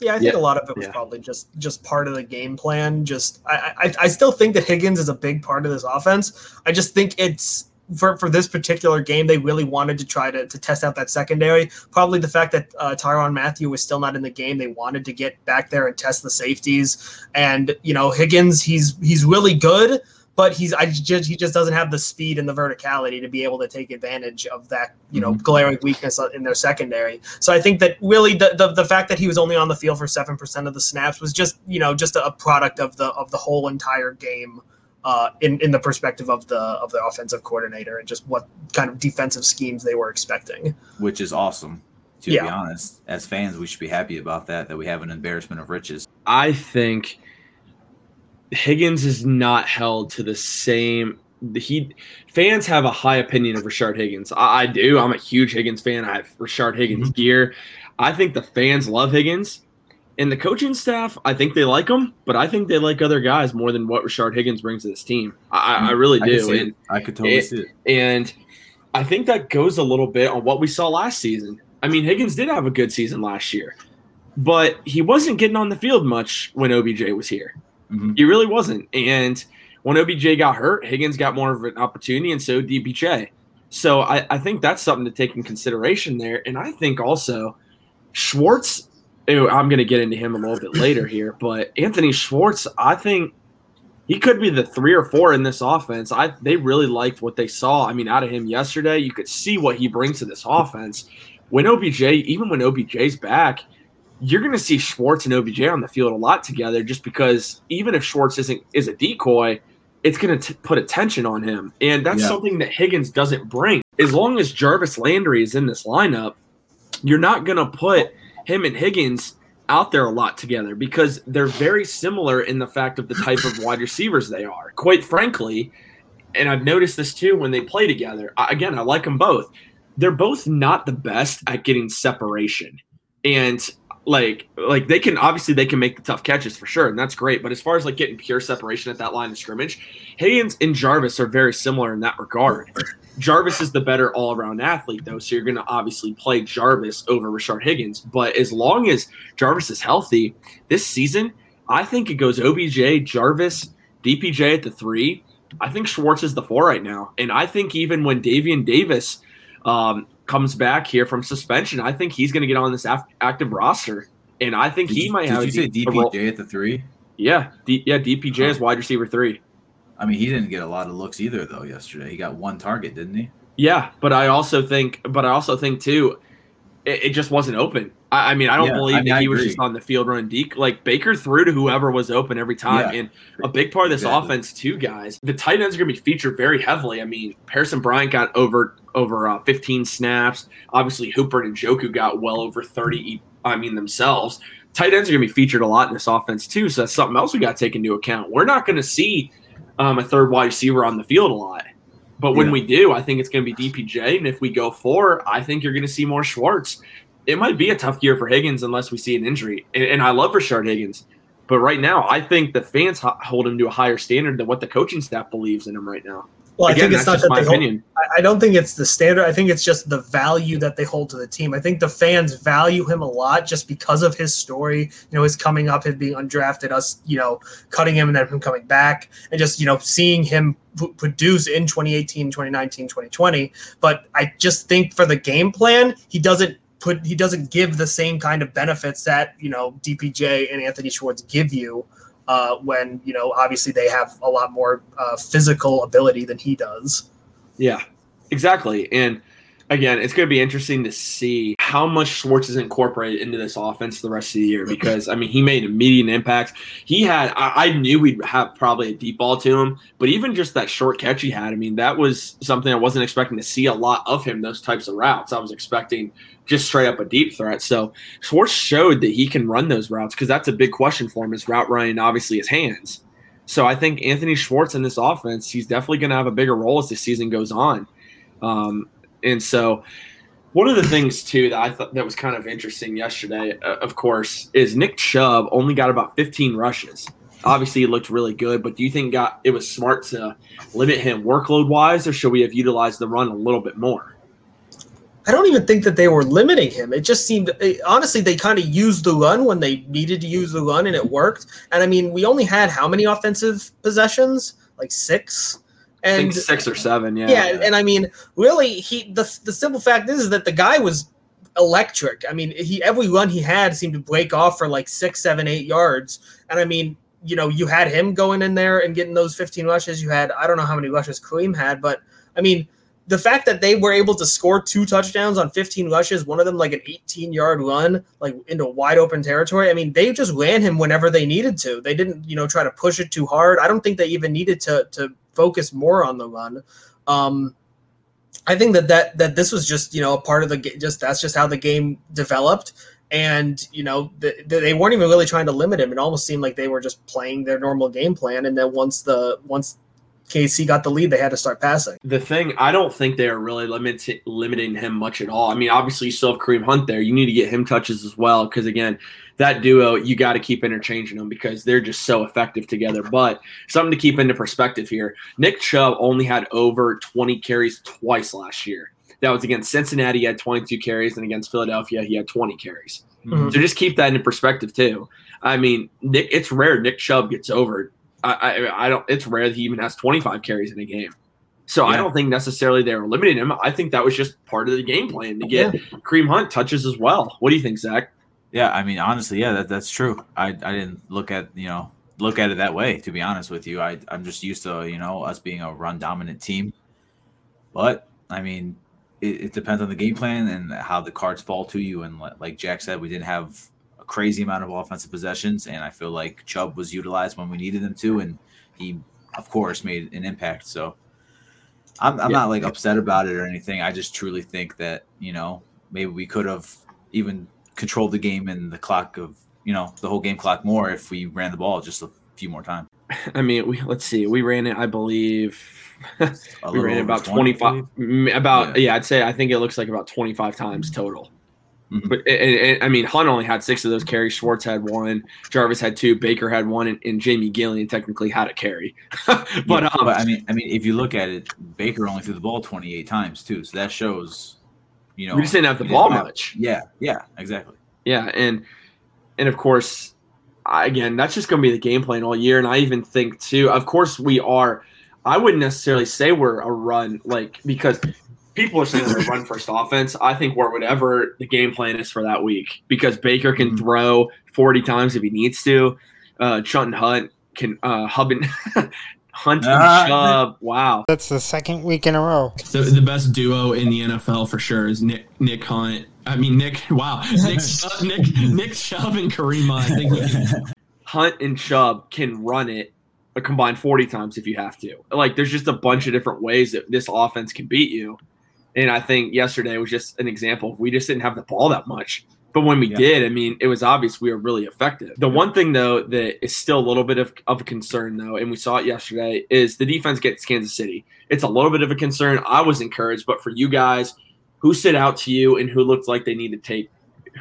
Yeah, I think Yeah. a lot of it was Yeah. probably just just part of the game plan. Just I, I I still think that Higgins is a big part of this offense. I just think it's for for this particular game they really wanted to try to, to test out that secondary. Probably the fact that uh, Tyrann Mathieu was still not in the game, they wanted to get back there and test the safeties. And you know Higgins, he's he's really good. But he's I just he just doesn't have the speed and the verticality to be able to take advantage of that you know Mhm. glaring weakness in their secondary. So I think that really the, the the fact that he was only on the field for seven percent of the snaps was just you know just a, a product of the of the whole entire game. Uh, in, in the perspective of the of the offensive coordinator and just what kind of defensive schemes they were expecting. which is awesome. To be honest, as fans, we should be happy about that. That we have an embarrassment of riches. I think Higgins is not held to the same. He fans have a high opinion of Rashard Higgins. I, I do. I'm a huge Higgins fan. I have Rashard Higgins gear. I think the fans love Higgins, and the coaching staff. I think they like him, but I think they like other guys more than what Rashard Higgins brings to this team. I, I really I do. see And-. I could totally it- see it. and I think that goes a little bit on what we saw last season. I mean, Higgins did have a good season last year, but he wasn't getting on the field much when OBJ was here. Mhm. He really wasn't. And when OBJ got hurt, Higgins got more of an opportunity, and so did DPJ. So I, I think that's something to take in consideration there. And I think also Schwartz, I'm going to get into him a little bit later here, but Anthony Schwartz, I think he could be the three or four in this offense. I they really liked what they saw. I mean, out of him yesterday, you could see what he brings to this offense. When OBJ, even when OBJ's back, you're going to see Schwartz and OBJ on the field a lot together, just because even if Schwartz isn't is a decoy, it's going to put attention on him, and that's Yeah. something that Higgins doesn't bring. As long as Jarvis Landry is in this lineup, you're not going to put him and Higgins out there a lot together because they're very similar in the fact of the type of wide receivers they are. Quite frankly, and I've noticed this too when they play together. Again, I like them both. They're both not the best at getting separation. And like like they can obviously they can make the tough catches for sure, and that's great. But as far as like getting pure separation at that line of scrimmage, Higgins and Jarvis are very similar in that regard. Jarvis is the better all around athlete, though, so you're going to obviously play Jarvis over Richard Higgins. But as long as Jarvis is healthy this season, I think it goes OBJ, Jarvis, DPJ at the three. I think Schwartz is the four right now. And I think even when Davion Davis um, comes back here from suspension, I think he's going to get on this af- active roster. And I think Did he you, might did have you a say D- a role- DPJ at the three? Yeah, D- yeah, DPJ is wide receiver three. I mean, he didn't get a lot of looks either, though. Yesterday, he got one target, didn't he? Yeah, but I also think, but I also think too, it, it just wasn't open. I, I mean, I don't Yeah, believe I mean, that I he was just on the field running deep. Like Baker threw to whoever was open every time, Yeah. and a big part of this Exactly. offense too, guys. The tight ends are going to be featured very heavily. I mean, Harrison Bryant got over over uh, 15 snaps. Obviously, Hooper and Njoku got well over 30. I mean themselves. Tight ends are going to be featured a lot in this offense too, so that's something else we got to take into account. We're not going to see um, a third wide receiver on the field a lot, but when Yeah. we do, I think it's going to be DPJ, and if we go four, I think you're going to see more Schwartz. It might be a tough year for Higgins unless we see an injury, and, and I love Rashard Higgins. But right now, I think the fans hold him to a higher standard than what the coaching staff believes in him right now. Well, I think it's not that they hold, opinion. I- I don't think it's the standard. I think it's just the value that they hold to the team. I think the fans value him a lot just because of his story, you know, his coming up, his being undrafted, us, you know, cutting him and then him coming back, and just, you know, seeing him p- produce in 2018, 2019, 2020. But I just think for the game plan, he doesn't put, he doesn't give the same kind of benefits that, you know, DPJ and Anthony Schwartz give you. Uh, when you know, obviously they have a lot more uh, physical ability than he does. Yeah, exactly. And again, it's going to be interesting to see how much Schwartz is incorporated into this offense the rest of the year because, I mean, he made immediate impacts. He had, I, I knew we'd have probably a deep ball to him, but even just that short catch he had, I mean, that was something I wasn't expecting to see a lot of him, those types of routes. I was expecting just straight up a deep threat. So Schwartz showed that he can run those routes because that's a big question for him is route running, obviously, his hands. So I think Anthony Schwartz in this offense, he's definitely going to have a bigger role as the season goes on. Um, and so, one of the things too that I thought that was kind of interesting yesterday, uh, of course, is Nick Chubb only got about 15 rushes. Obviously, he looked really good, but do you think got it was smart to limit him workload wise, or should we have utilized the run a little bit more? I don't even think that they were limiting him. It just seemed, it, honestly, they kind of used the run when they needed to use the run, and it worked. And I mean, we only had how many offensive possessions? Like six. I And think six or seven. Yeah, yeah, and I mean, really, he the the simple fact is, is that the guy was electric. I mean, he every run he had seemed to break off for like six, seven, eight yards. And I mean, you know, you had him going in there and getting those 15 rushes. You had I don't know how many rushes Kareem had, but I mean, the fact that they were able to score two touchdowns on 15 rushes, one of them like an 18 yard run, like into wide open territory. I mean, they just ran him whenever they needed to. They didn't, you know, try to push it too hard. I don't think they even needed to to focus more on the run. Um, I think that that that this was just you know a part of the game. Just that's just how the game developed, and you know the, the, they weren't even really trying to limit him. It almost seemed like they were just playing their normal game plan. And then once the once KC got the lead, they had to start passing. The thing, I don't think they are really limit, limiting him much at all. I mean, obviously, you still have Kareem Hunt there. You need to get him touches as well because, again, that duo, you got to keep interchanging them because they're just so effective together. But something to keep into perspective here Nick Chubb only had over 20 carries twice last year. That was against Cincinnati, he had 22 carries, and against Philadelphia, he had 20 carries. Mhm. So just keep that in perspective, too. I mean, Nick, it's rare Nick Chubb gets over I, I, I don't. It's rare that he even has 25 carries in a game. So I don't think necessarily they were limiting him. I think that was just part of the game plan to get Kareem Hunt touches as well. What do you think, Zach? Yeah, I mean, honestly, yeah, that, that's true. I, I didn't look at you know look at it that way. To be honest with you, I I'm just used to you know us being a run dominant team. But I mean, it, it depends on the game plan and how the cards fall to you. And like Jack said, we didn't have a crazy amount of offensive possessions, and I feel like Chubb was utilized when we needed him to, and he of course made an impact. So I'm, I'm Yeah. not like upset about it or anything. I just truly think that you know maybe we could have even controlled the game and the clock of you know the whole game clock more if we ran the ball just a few more times. I mean, we let's see. We ran it, I believe. [laughs] We ran it about 20, 25 mm, about Yeah. yeah. i'd say i think it looks like about 25 times total Mhm. but and, and, i mean hunt only had six of those carries schwartz had one jarvis had two baker had one and, and jamie gillan technically had a carry [laughs] but Yeah, um but I mean, I mean, if you look at it, Baker only threw the ball 28 times too, so that shows, you know, we just didn't have the ball have- much Yeah, yeah, exactly. Yeah, and and of course, I, again, that's just going to be the game plan all year. And I even think too. Of course, we are. I wouldn't necessarily say we're a run like because people are saying we're a run first offense. I think we're whatever the game plan is for that week because Baker can Mhm. throw forty times if he needs to. Uh, Chunt and Hunt can uh, hub and [laughs] Hunt and Ah. Chubb. Wow. That's the second week in a row. The, the best duo in the NFL for sure is Nick Nick Hunt. I mean Nick. [laughs] Wow, Nick [laughs] Chubb- Nick Nick Chubb and Kareem Hunt. I think we can- [laughs] Hunt and Chubb can run it a combined 40 times if you have to. Like there's just a bunch of different ways that this offense can beat you. And I think yesterday was just an example. We just didn't have the ball that much. But when we Yeah. did, I mean, it was obvious we were really effective. The one thing, though, that is still a little bit of, of a concern, though, and we saw it yesterday, is the defense gets Kansas City. It's a little bit of a concern. I was encouraged, but for you guys, who stood out to you and who looked like they need to take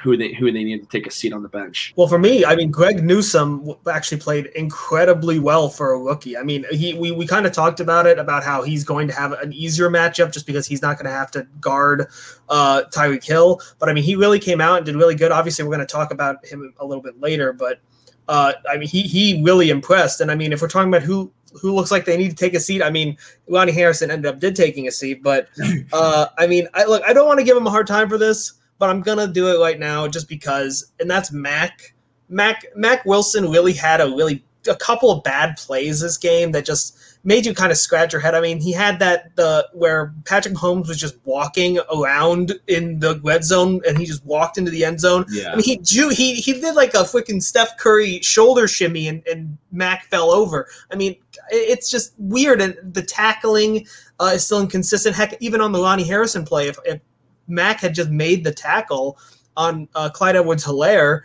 who they who they need to take a seat on the bench? Well, for me, I mean, Greg Newsome actually played incredibly well for a rookie. I mean, he we, we kind of talked about it about how he's going to have an easier matchup just because he's not going to have to guard uh, Tyreek Hill. But I mean, he really came out and did really good. Obviously, we're going to talk about him a little bit later, but uh, I mean, he he really impressed. And I mean, if we're talking about who who looks like they need to take a seat, I mean, Ronnie Harrison ended up did taking a seat, but [laughs] uh, I mean, I look, I don't want to give him a hard time for this, but I'm gonna do it right now just because, and that's Mack. Mack Mack Wilson really had a really a couple of bad plays this game that just made you kind of scratch your head. I mean, he had that the where Patrick Mahomes was just walking around in the red zone and he just walked into the end zone. Yeah. I mean, he drew, he he did like a freaking Steph Curry shoulder shimmy and, and Mack fell over. I mean, it's just weird and the tackling uh, is still inconsistent. Heck, even on the Ronnie Harrison play, if, if Mack had just made the tackle on uh, Clyde Edwards-Hilaire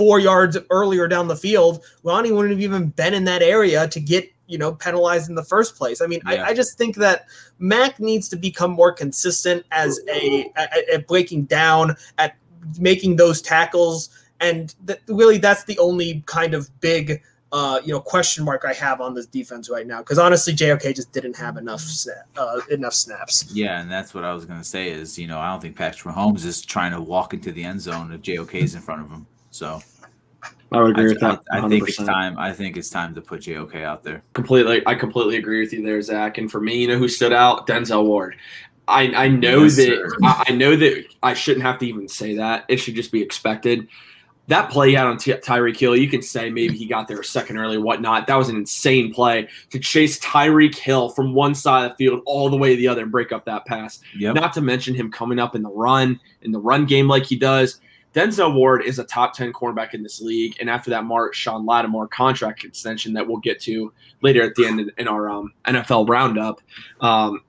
four yards earlier down the field, Ronnie wouldn't have even been in that area to get you know penalized in the first place. I mean, Yeah. I, I just think that Mack needs to become more consistent as a at, at breaking down at making those tackles, and really that's the only kind of big. Uh, you know, question mark I have on this defense right now because honestly, JOK just didn't have enough sna- uh, enough snaps. Yeah, and that's what I was gonna say is, you know, I don't think Patrick Mahomes is trying to walk into the end zone if JOK is in front of him. So I would I, agree with that. I- I think it's time. I think it's time to put JOK out there. completely I completely agree with you there, Zach. And for me, you know who stood out? Denzel Ward. I, I know Yes, that. I, I know that I shouldn't have to even say that. It should just be expected. That play he had on Ty- Tyreek Hill, you can say maybe he got there a second early, whatnot. That was an insane play to chase Tyreek Hill from one side of the field all the way to the other and break up that pass. Yep. Not to mention him coming up in the run, in the run game like he does. Denzel Ward is a top 10 cornerback in this league. And after that Marshon Lattimore contract extension that we'll get to later at the end in, in our um, NFL roundup, um,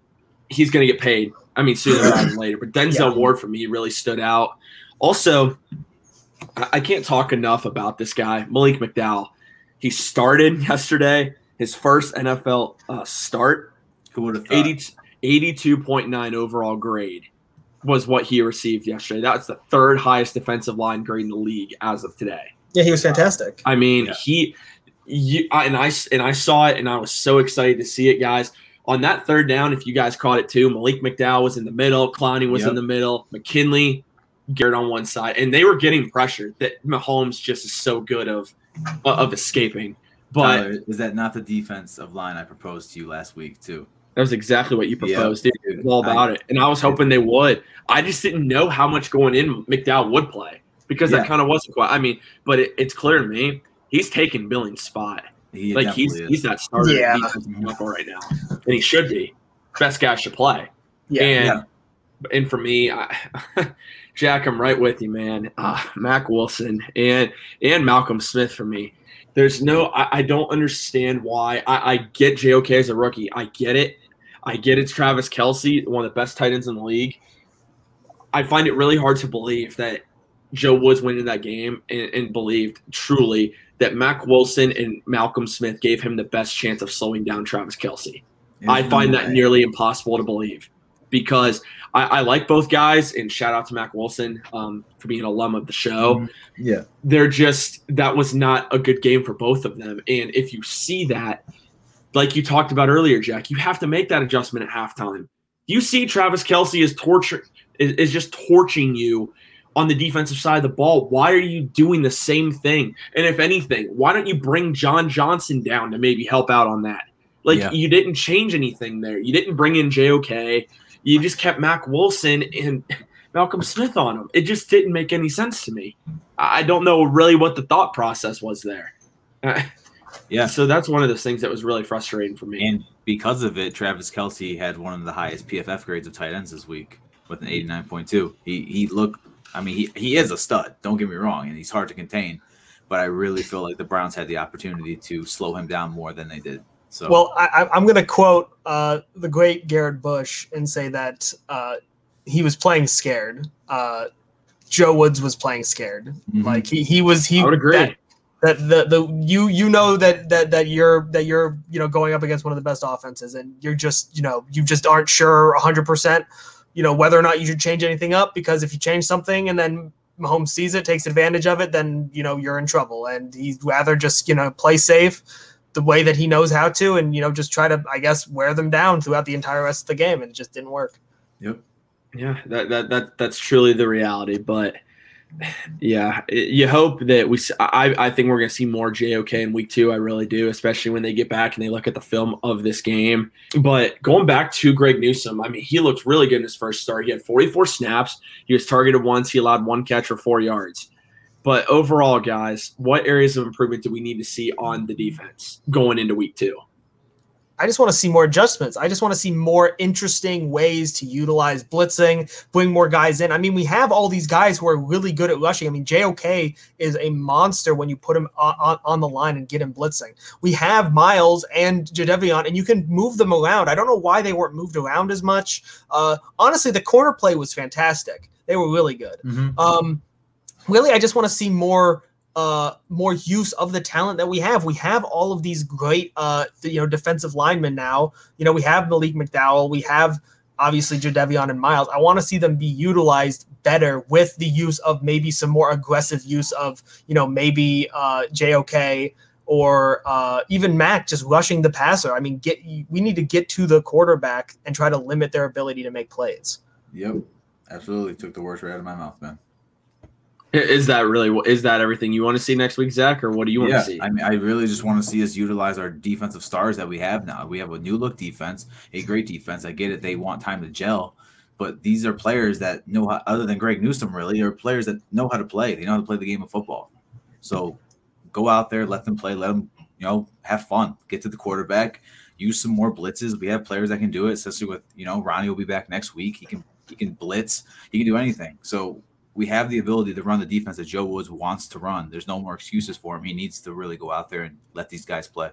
he's going to get paid. I mean, sooner rather than later. But Denzel Yeah. Ward for me really stood out. Also, I I can't talk enough about this guy, Malik McDowell. He started [laughs] yesterday, his first NFL uh, start. Who would have thought? 80, 82.9 overall grade was what he received yesterday. That's the third highest defensive line grade in the league as of today. Yeah, he was fantastic. I mean, Yeah. he, you, I, and I and I saw it, and I was so excited to see it, guys. On that third down, if you guys caught it too, Malik McDowell was in the middle, Clowney was Yep. in the middle, McKinley, Garrett on one side, and they were getting pressure That Mahomes just is so good of of escaping. But Tyler, is that not the defensive line I proposed to you last week too? that was exactly what you Yeah, proposed. dude. dude. all about I- it. And I was hoping they would. I just didn't know how much going in McDowell would play because Yeah. that kind of wasn't quite. I mean, but it, it's clear to me he's taking Billing's spot. He like he's definitely is. he's not starting Yeah. defensive tackle right now, and he should be best guy should play. Yeah. and Yeah. and for me, I, [laughs] Jack, I'm right with you, man. Uh, Mack Wilson and and Malcolm Smith for me. There's no, I, I don't understand why. I, I get JOK as a rookie. I get it. I get it's Travis Kelce, one of the best tight ends in the league. I find it really hard to believe that Joe Woods went in that game and, and believed truly that Mack Wilson and Malcolm Smith gave him the best chance of slowing down Travis Kelce. I find no that nearly impossible to believe because I, I like both guys and shout out to Mack Wilson um, for being an alum of the show. Yeah. They're just that was not a good game for both of them. And if you see that, like you talked about earlier, Jack, you have to make that adjustment at halftime. You see Travis Kelce is torture is, is just torching you on the defensive side of the ball. Why are you doing the same thing? And if anything, why don't you bring John Johnson down to maybe help out on that? Like Yeah. you didn't change anything there. You didn't bring in JOK. You just kept Mack Wilson and [laughs] Malcolm Smith on him. It just didn't make any sense to me. I don't know really what the thought process was there. [laughs] Yeah. So that's one of those things that was really frustrating for me. And because of it, Travis Kelce had one of the highest PFF grades of tight ends this week with an 89.2. He he looked I mean he, he is a stud, don't get me wrong, and he's hard to contain. But I really feel like the Browns had the opportunity to slow him down more than they did. So Well, I, I'm going to quote uh, the great Garrett Bush and say that uh, he was playing scared. Uh, Joe Woods was playing scared. Mhm. Like he he was he I would agree. that- that the the you you know that that that you're that you're you know going up against one of the best offenses and you're just you know you just aren't sure 100% you know whether or not you should change anything up because if you change something and then Mahomes sees it takes advantage of it then you know you're in trouble and he'd rather just you know play safe the way that he knows how to and you know just try to I guess wear them down throughout the entire rest of the game and it just didn't work. Yep. Yeah, that, that that that's truly the reality. But yeah, it- you hope that we. I, I think we're gonna see more JOK in week two. I really do, especially when they get back and they look at the film of this game. But going back to Greg Newsome, I mean, he looked really good in his first start. He had 44 snaps. He was targeted once. He allowed one catch for four yards. But overall, guys, what areas of improvement do we need to see on the defense going into week two? I just want to see more adjustments. I just want to see more interesting ways to utilize blitzing, bring more guys in. I mean, we have all these guys who are really good at rushing. I mean, JOK is a monster when you put him on, on, on the line and get him blitzing. We have Myles and Jadeveon, and you can move them around. I don't know why they weren't moved around as much. Uh, honestly, the corner play was fantastic. They were really good. Um, really, I just want to see more uh more use of the talent that we have. We have all of these great uh you know defensive linemen now. You know, we have Malik McDowell, we have obviously Jadeveon and Myles. I want to see them be utilized better with the use of maybe some more aggressive use of, you know, maybe uh JOK or uh, even Mack just rushing the passer. I mean, get we need to get to the quarterback and try to limit their ability to make plays. Yep. Absolutely. Took the words right out of my mouth, man. Is that really is that everything you want to see next week, Zach, or what do you want yeah, to see? I mean, I really just want to see us utilize our defensive stars that we have now. We have a new look defense, a great defense. I get it; they want time to gel, but these are players that know how. Other than Greg Newsome, really, are players that know how to play. They know how to play the game of football. So, go out there, let them play, let them, you know, have fun. Get to the quarterback, use some more blitzes. We have players that can do it, especially with you know Ronnie will be back next week. He can he can blitz. He can do anything. So we have the ability to run the defense that Joe Woods wants to run. There's no more excuses for him. He needs to really go out there and let these guys play.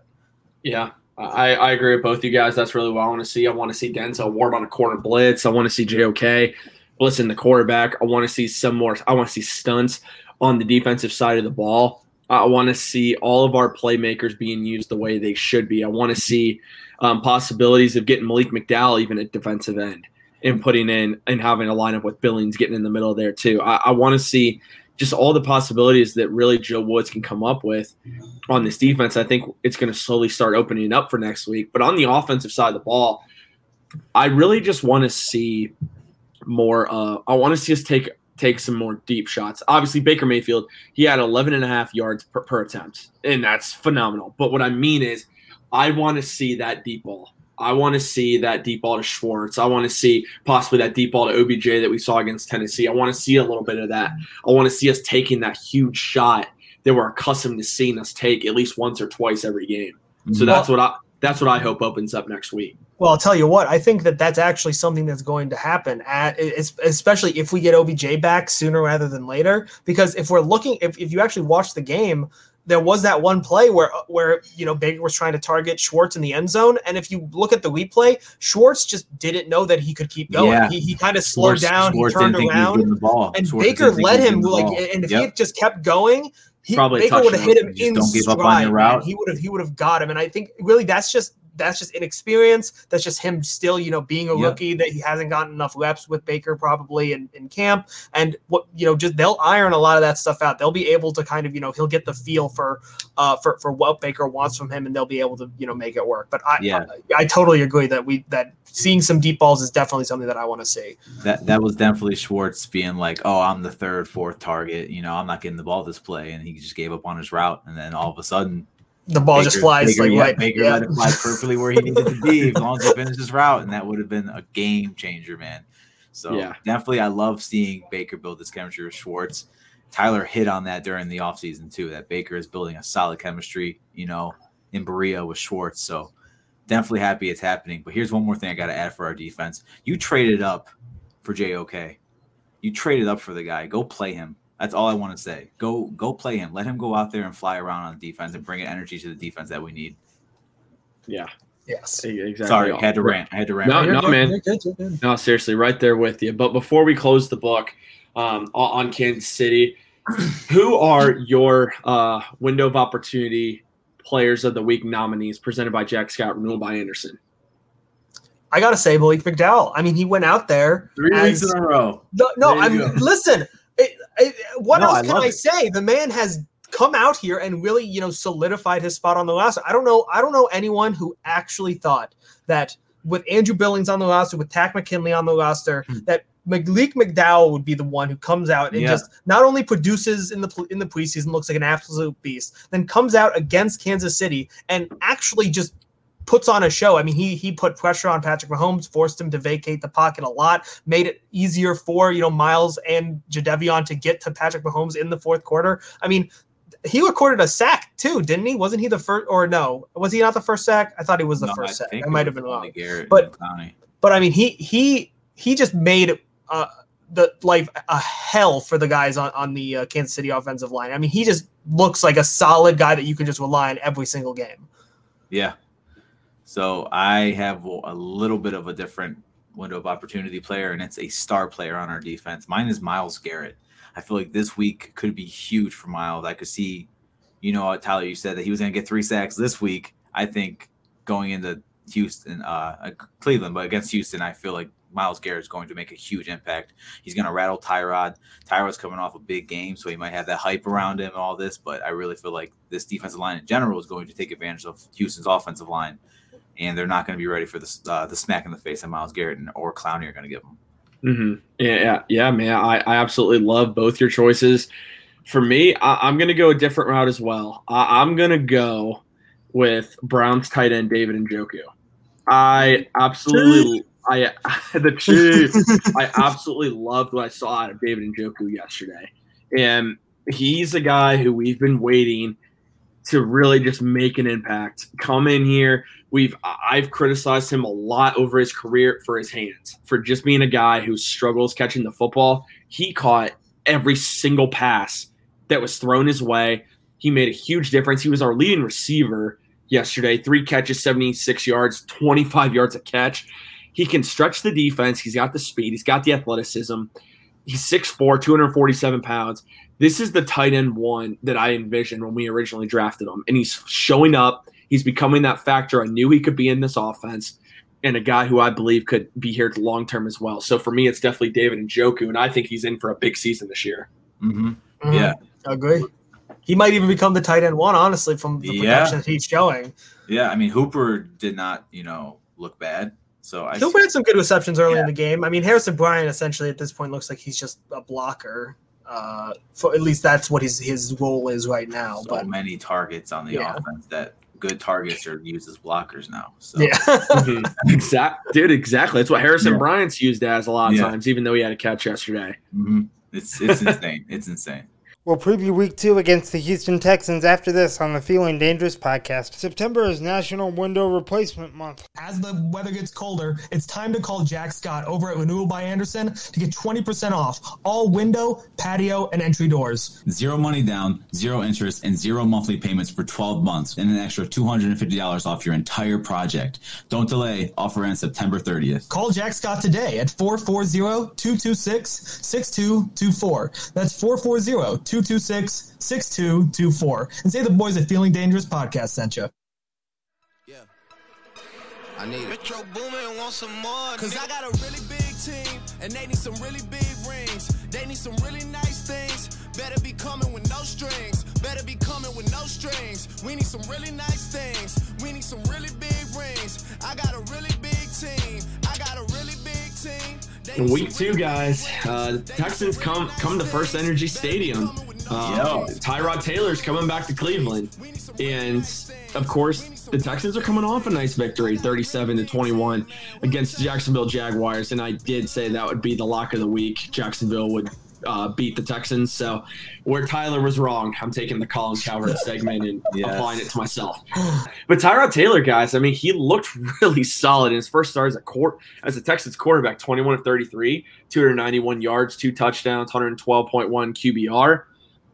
Yeah, I, I agree with both you guys. That's really what I want to see. I want to see Denzel Ward on a corner blitz. I want to see JOK blitzing the quarterback. I want to see some more. I want to see stunts on the defensive side of the ball. I want to see all of our playmakers being used the way they should be. I want to see um, possibilities of getting Malik McDowell even at defensive end and putting in and having a lineup with Billings getting in the middle there too. I, I want to see just all the possibilities that really Joe Woods can come up with on this defense. I think it's going to slowly start opening up for next week. But on the offensive side of the ball, I really just want to see more. Uh, I want to see us take take some more deep shots. Obviously, Baker Mayfield, he had 11 and a half yards per, per attempt, and that's phenomenal. But what I mean is, I want to see that deep ball. I want to see that deep ball to Schwartz. I want to see possibly that deep ball to OBJ that we saw against Tennessee. I want to see a little bit of that. I want to see us taking that huge shot that we're accustomed to seeing us take at least once or twice every game. So that's what I that's what I hope opens up next week. Well, I'll tell you what. I think that that's actually something that's going to happen. At especially if we get OBJ back sooner rather than later. Because if we're looking, if, if you actually watch the game, there was that one play where uh, where you know Baker was trying to target Schwartz in the end zone, and if you look at the replay, Schwartz just didn't know that he could keep going. Yeah. He, he kind of slowed Schwartz- down. Schwartz he turned didn't think he was around, the ball. and Schwartz Baker let him like. And if he Yep. had just kept going, he, Probably Baker would have hit him in stride. up on your man. route. He would have he would have got him, and I think really that's just that's just inexperience. That's just him still, you know, being a rookie that he hasn't gotten enough reps with Baker probably in, in camp. And what you know, just they'll iron a lot of that stuff out. They'll be able to kind of, you know, he'll get the feel for uh for, for what Baker wants from him and they'll be able to, you know, make it work. But I Yeah. I, I totally agree that we that seeing some deep balls is definitely something that I want to see. that that was definitely Schwartz being like, "Oh, I'm the third, fourth target. You know, I'm not getting the ball this play," and he just gave up on his route. And then all of a sudden, The ball just flies Baker, like yeah, right. Baker yeah. let it fly perfectly where he needed to be, as long as he finished his route, and that would have been a game changer, man. So Yeah. definitely, I love seeing Baker build this chemistry with Schwartz. Tyler hit on that during the offseason too. That Baker is building a solid chemistry, you know, in Berea with Schwartz. So definitely happy it's happening. But here's one more thing I got to add for our defense. You traded up for JOK. You traded up for the guy. Go play him. That's all I want to say. Go go play him. Let him go out there and fly around on defense and bring an energy to the defense that we need. Yeah. Yes. Exactly. Sorry, I had to rant. I had to rant. No, You're no, man. you're good, you're good. No, seriously, right there with you. But before we close the book um, on on Kansas City, [clears throat] who are your uh, window of opportunity players of the week nominees presented by Jack Scott, renewal by Andersen? I gotta say, Malik McDowell. I mean, he went out there. Three as- weeks in a row. No, no. I mean, listen. It, it, what No, else I can I it. say? The man has come out here and really, you know, solidified his spot on the roster. I don't know. I don't know anyone who actually thought that with Andrew Billings on the roster, with Takk McKinley on the roster, Hmm. that Malik McDowell would be the one who comes out and Yeah. just not only produces in the in the preseason, looks like an absolute beast, then comes out against Kansas City and actually just puts on a show. I mean, he he put pressure on Patrick Mahomes, forced him to vacate the pocket a lot, made it easier for you know Myles and Jadeveon to get to Patrick Mahomes in the fourth quarter. I mean, he recorded a sack too, didn't he? Wasn't he the first? Or no, was he not the first sack? I thought he was the No, first sack. I might have been wrong. But- But I mean, he he he just made uh, the life a hell for the guys on on the uh, Kansas City offensive line. I mean, he just looks like a solid guy that you can just rely on every single game. Yeah. So I have a little bit of a different window of opportunity player, and it's a star player on our defense. Mine is Myles Garrett. I feel like this week could be huge for Myles. I could see, you know, Tyler, you said that he was going to get three sacks this week. I think going into Houston, uh, uh, Cleveland, but against Houston, I feel like Myles Garrett is going to make a huge impact. He's going to rattle Tyrod. Tyrod's coming off a big game, so he might have that hype around him and all this. But I really feel like this defensive line in general is going to take advantage of Houston's offensive line, and they're not going to be ready for the uh, the smack in the face that Myles Garrett and, or Clowney are going to give them. Mm-hmm. Yeah, yeah, yeah, man. I, I absolutely love both your choices. For me, I, I'm going to go a different route as well. I, I'm going to go with Browns tight end David and Njoku. I absolutely, I [laughs] the Chiefs. I absolutely loved what I saw out of David and Njoku yesterday, and he's a guy who we've been waiting to really just make an impact. Come in here. We've I've criticized him a lot over his career for his hands, for just being a guy who struggles catching the football. He caught every single pass that was thrown his way. He made a huge difference. He was our leading receiver yesterday. Three catches, 76 yards, 25 yards a catch. He can stretch the defense. He's got the speed. He's got the athleticism. He's 6'4, 247 pounds. This is the tight end one that I envisioned when we originally drafted him. And he's showing up. He's becoming that factor I knew he could be in this offense and a guy who I believe could be here long term as well. So for me, it's definitely David Njoku, and I think he's in for a big season this year. Mm-hmm. Mhm. Yeah. agree. He might even become the tight end one, honestly, from the production that he's showing. Yeah, I mean Hooper did not, you know, look bad. So I Hooper had some good receptions early Yeah. in the game. I mean, Harrison Bryant essentially at this point looks like he's just a blocker. Uh, for at least that's what his his role is right now. so But many targets on the Yeah. offense that good targets are used as blockers now. So yeah, [laughs] exact, dude. Exactly. That's what Harrison Yeah. Bryant's used as a lot of Yeah. times, even though he had a catch yesterday. mhm. it's it's insane. It's insane. We'll preview week two against the Houston Texans after this on the Feeling Dangerous podcast. September is National Window Replacement Month. As the weather gets colder, it's time to call Jack Scott over at Renewal by Andersen to get 20% off all window, patio, and entry doors. Zero money down, zero interest, and zero monthly payments for 12 months, and an extra $250 off your entire project. Don't delay. Offer ends September 30th. Call Jack Scott today at 440-226-6224. That's 440-226-6224. And say the boys at Feeling Dangerous podcast sent you. Yeah. I need it. Metro Boomin want some more. Cause I got a really big team and they need some really big rings. They need some really nice things. Better be coming with no strings. Better be coming with no strings. We need some really nice things. We need some really big rings. I got a really big team. I got a really big team. They In week two, guys, uh, Texans come come to First. Energy Stadium. coming with no Uh, strings. Tyrod Taylor's coming back to Cleveland, and of course, the Texans are coming off a nice victory, 37 to 21 against the Jacksonville Jaguars. And I did say that would be the lock of the week. Jacksonville would uh, beat the Texans. So where Tyler was wrong, I'm taking the Colin Cowherd [laughs] segment and Yes. applying it to myself. But Tyrod Taylor, guys, I mean, he looked [laughs] really solid in his first start as a court as a Texans quarterback, 21 of 33, 291 yards, two touchdowns, 112.1 QBR.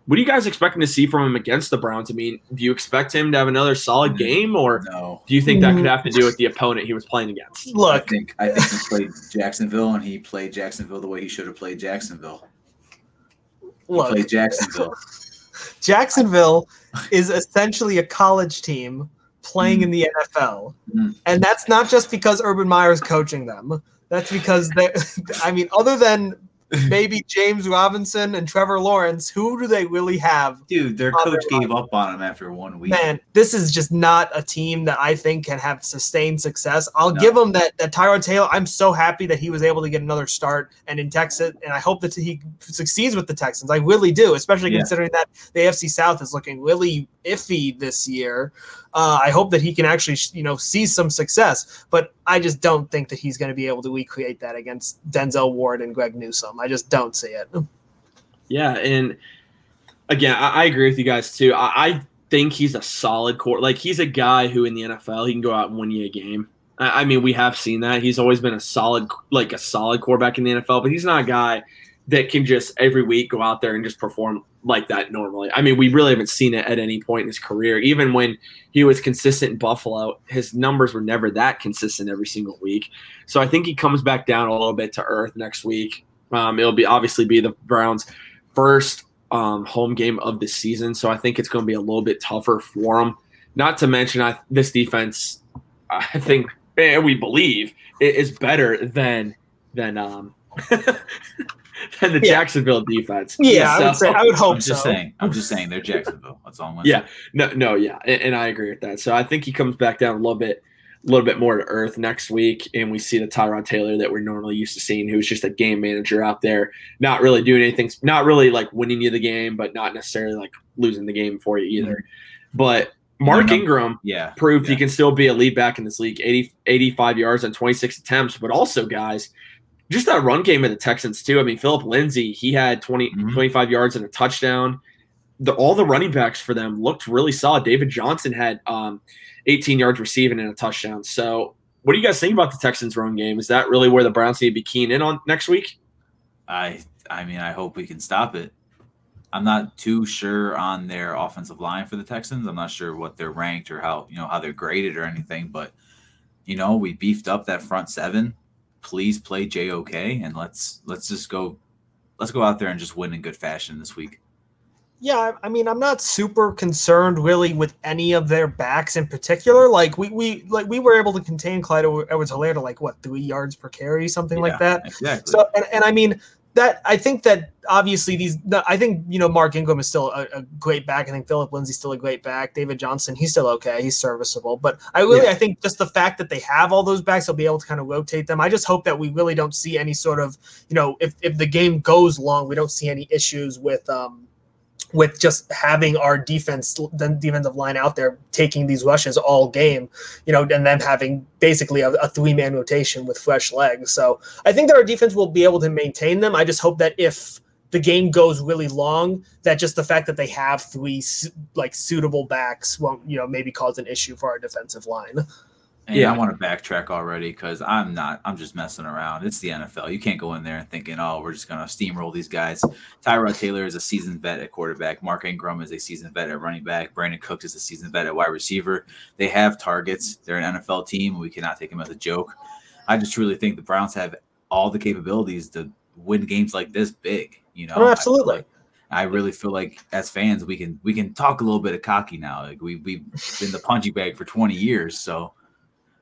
what are you guys expecting to see from him against the Browns? I mean, do you expect him to have another solid game, or No. do you think that could have to do with the opponent he was playing against? I Look, think I think he [laughs] played Jacksonville and he played Jacksonville the way he should have played Jacksonville. Look. played Jacksonville. [laughs] Jacksonville is essentially a college team playing in the NFL. Mhm. And that's not just because Urban Meyer is coaching them. That's because they [laughs] I mean, other than maybe James Robinson and Trevor Lawrence, who do they really have? Dude, their coach they're gave up on him after one week. Man, this is just not a team that I think can have sustained success. I'll No. give them that that Tyrod Taylor. I'm so happy that he was able to get another start and in Texas, and I hope that he succeeds with the Texans. I really do, especially Yeah. considering that the AFC South is looking really iffy this year. Uh, I hope that he can actually, you know, see some success, but I just don't think that he's going to be able to recreate that against Denzel Ward and Greg Newsome. I just don't see it. Yeah, and again, I, I agree with you guys too. I, I think he's a solid core. Like he's a guy who in the NFL he can go out and win you a game. I, I mean, we have seen that. He's always been a solid, like a solid quarterback in the NFL, but he's not a guy that can just every week go out there and just perform like that normally. I mean, we really haven't seen it at any point in his career. Even when he was consistent in Buffalo, his numbers were never that consistent every single week. So I think he comes back down a little bit to earth next week. Um, it'll be obviously be the Browns' first um, home game of the season, so I think it's going to be a little bit tougher for him. Not to mention, I, this defense, I think, and we believe, is better than than um, [laughs] [laughs] than the Yeah. Jacksonville defense. Yeah, I would So- say I would hope I'm just so. saying. I'm just saying they're Jacksonville. That's all I'm gonna Yeah, say. no, no, yeah, and, and I agree with that. So I think he comes back down a little bit, a little bit more to earth next week, and we see the Tyrod Taylor that we're normally used to seeing, who's just a game manager out there, not really doing anything, not really like winning you the game, but not necessarily like losing the game for you mm-hmm. either. But Mark No, no. Ingram Yeah. proved he can still be a lead back in this league 80, 85 yards on 26 attempts but also guys just that run game of the texans too i mean phillip lindsay he had 20 Mhm. 25 yards and a touchdown the, all the running backs for them looked really solid david johnson had um, 18 yards receiving and a touchdown so what do you guys think about the texans run game is that really where the browns need to be keen in on next week I I mean, I hope we can stop it. I'm not too sure on their offensive line for the Texans. I'm not sure what they're ranked or how you know how they're graded or anything, but you know, we beefed up that front seven. Please play JOK and let's let's just go let's go out there and just win in good fashion this week. Yeah, I- mean, I'm not super concerned really with any of their backs in particular. Like we we like we were able to contain Clyde Edwards Hilaire to like what three yards per carry, something like that. Exactly. So and, and I mean that I think that obviously these I think you know Mark Ingram is still a, a great back. I think Phillip Lindsay's still a great back. David Johnson he's still okay. He's serviceable. But I really Yeah. I think just the fact that they have all those backs, they'll be able to kind of rotate them. I just hope that we really don't see any sort of you know if if the game goes long, we don't see any issues with um with just having our defense the defensive line out there taking these rushes all game, you know, and then having basically a, a three man rotation with fresh legs. So I think that our defense will be able to maintain them. I just hope that if the game goes really long, that just the fact that they have three like suitable backs won't, you know, maybe cause an issue for our defensive line. And Yeah. I want to backtrack already because I'm not. I'm just messing around. It's the NFL. You can't go in there and thinking, "Oh, we're just gonna steamroll these guys." Tyrod Taylor is a seasoned vet at quarterback. Mark Ingram is a seasoned vet at running back. Brandin Cooks is a seasoned vet at wide receiver. They have targets. They're an NFL team. We cannot take them as a joke. I just truly think the Browns have all the capabilities to win games like this big. You know, Oh, absolutely. I really feel like as fans we can we can talk a little bit of cocky now. Like we we've been the punching bag for 20 years, so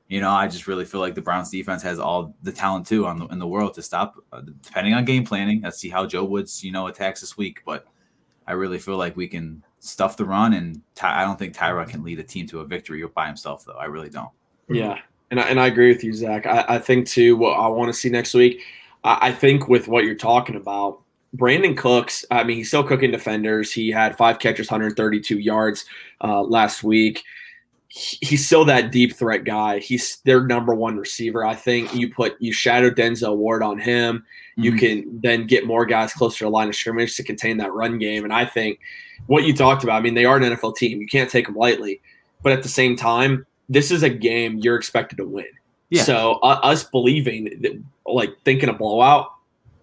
you know I just really feel like the Browns defense has all the talent too on the, in the world to stop. Uh, depending on game planning, let's see how Joe Woods you know attacks this week. But I really feel like we can stuff the run, and Ty, I don't think Tyrod can lead a team to a victory by himself though. I really don't. Yeah, and I, and I agree with you, Zach. I, I think too. What I want to see next week, I, I think with what you're talking about, Brandin Cooks. I mean, he's still cooking defenders. He had five catches, 132 yards uh, last week. He- He's still that deep threat guy. He's their number one receiver. I think you put you shadow Denzel Ward on him. You Mhm. can then get more guys closer to the line of scrimmage to contain that run game. And I think what you talked about. I mean, they are an NFL team. You can't take them lightly, but at the same time, this is a game you're expected to win. Yeah. So uh, us believing that, like thinking a blowout,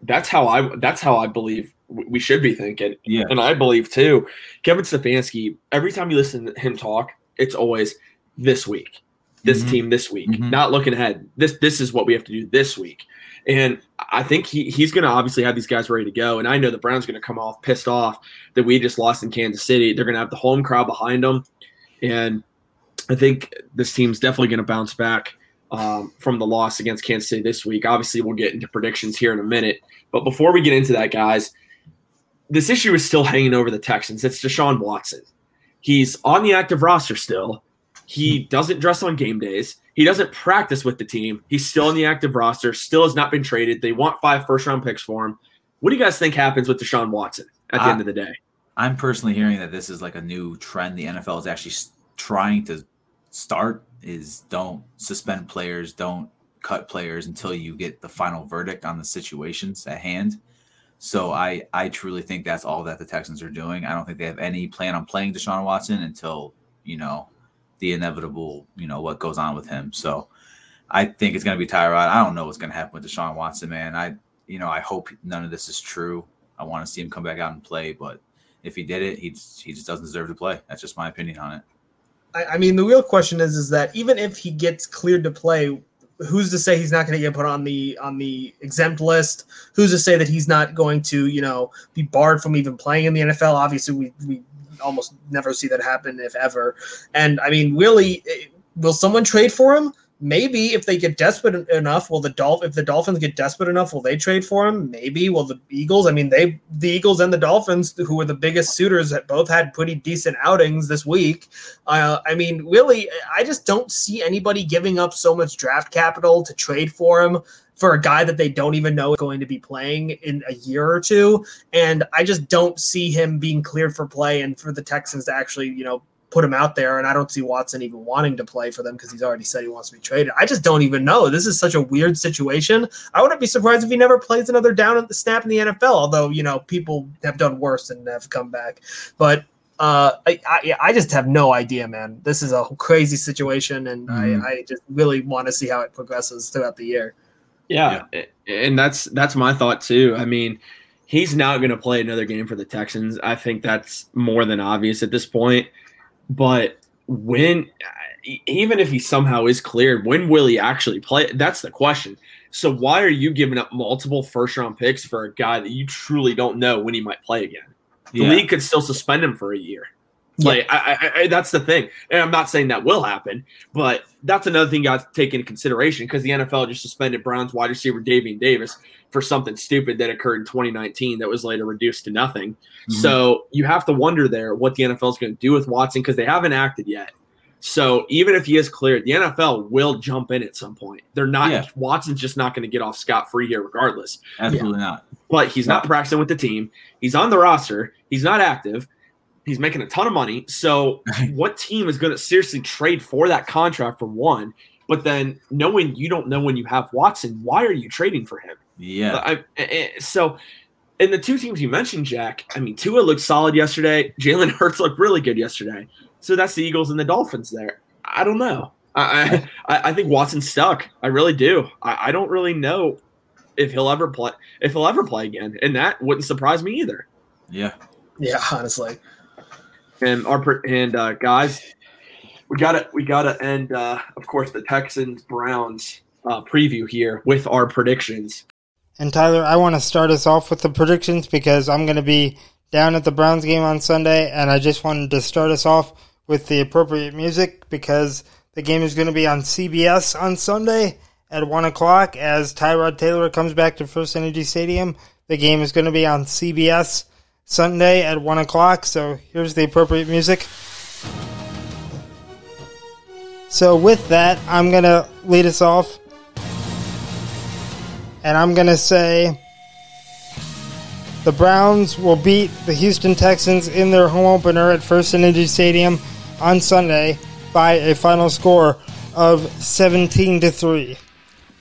that's how I that's how I believe we should be thinking. Yeah. And I believe too, Kevin Stefanski, every time you listen to him talk, it's always this week, this Mhm. team this week, Mhm. not looking ahead. This this is what we have to do this week. And I think he, he's going to obviously have these guys ready to go. And I know the Browns going to come off pissed off that we just lost in Kansas City. They're going to have the home crowd behind them. And I think this team's definitely going to bounce back um, from the loss against Kansas City this week. Obviously, we'll get into predictions here in a minute. But before we get into that, guys, this issue is still hanging over the Texans. It's Deshaun Watson. He's on the active roster still. He doesn't dress on game days. He doesn't practice with the team. He's still on the active roster, still has not been traded. They want five first round picks for him. What do you guys think happens with Deshaun Watson at the I- end of the day? I'm personally hearing that this is like a new trend the NFL is actually trying to start is don't suspend players, don't cut players until you get the final verdict on the situations at hand. So I I truly think that's all that the Texans are doing. I don't think they have any plan on playing Deshaun Watson until, you know, the inevitable, you know, what goes on with him. So I think it's going to be Tyrod. I don't know what's going to happen with Deshaun Watson, man. I, you know, I hope none of this is true. I want to see him come back out and play, but if he did it, he just, he just doesn't deserve to play. That's just my opinion on it. I, I mean, the real question is, is that even if he gets cleared to play, who's to say he's not going to get put on the on the exempt list? Who's to say that he's not going to, you know, be barred from even playing in the NFL? Obviously, we we almost never see that happen, if ever. And I mean, really, eh, will someone trade for him? Maybe if they get desperate enough, will the Dolph if the Dolphins get desperate enough, will they trade for him? Maybe. Will the Eagles? I mean, they the Eagles and the Dolphins, who were the biggest suitors, that both had pretty decent outings this week. Uh, I mean, really, I just don't see anybody giving up so much draft capital to trade for him for a guy that they don't even know is going to be playing in a year or two. And I just don't see him being cleared for play and for the Texans to actually, you know, put him out there. And I don't see Watson even wanting to play for them because he's already said he wants to be traded. I just don't even know. This is such a weird situation. I wouldn't be surprised if he never plays another down at the snap in the NFL, although, you know, people have done worse and have come back. But uh, I, I I just have no idea, man. This is a crazy situation, and Mhm. I, I just really want to see how it progresses throughout the year. Yeah, and that's that's my thought too. I mean, he's not going to play another game for the Texans. I think that's more than obvious at this point. But when, uh, even if he somehow is cleared, when will he actually play? That's the question. So why are you giving up multiple first round picks for a guy that you truly don't know when he might play again? The Yeah. league could still suspend him for a year. Like I, I, I, that's the thing, and I'm not saying that will happen, but that's another thing you got to take into consideration because the NFL just suspended Browns wide receiver Davion Davis for something stupid that occurred in 2019 that was later reduced to nothing. Mhm. So you have to wonder there what the NFL is going to do with Watson because they haven't acted yet. So even if he is cleared, the NFL will jump in at some point. They're not. Yeah. Watson's just not going to get off scot free here, regardless Absolutely not. but he's not practicing with the team. He's on the roster. He's not active. He's making a ton of money. So, [laughs] what team is going to seriously trade for that contract for one? But then, knowing you don't know when you have Watson, why are you trading for him? Yeah. I, I- I- so, in the two teams you mentioned, Jack, I mean, Tua looked solid yesterday. Jalen Hurts looked really good yesterday. So that's the Eagles and the Dolphins there. I don't know. I I, I think Watson's stuck. I really do. I, I don't really know if he'll ever play if he'll ever play again, and that wouldn't surprise me either. Yeah. Yeah, honestly. And our and uh, guys, we got to we got to end, uh, of course, the Texans Browns uh, preview here with our predictions. And Tyler, I want to start us off with the predictions because I'm going to be down at the Browns game on Sunday, and I just wanted to start us off with the appropriate music because the game is going to be on CBS on Sunday at 1 o'clock as Tyrod Taylor comes back to First Energy Stadium. The game is going to be on CBS Sunday at 1 o'clock, so here's the appropriate music. So, with that, I'm going to lead us off and I'm going to say the Browns will beat the Houston Texans in their home opener at First Energy Stadium on Sunday by a final score of 17 to 3.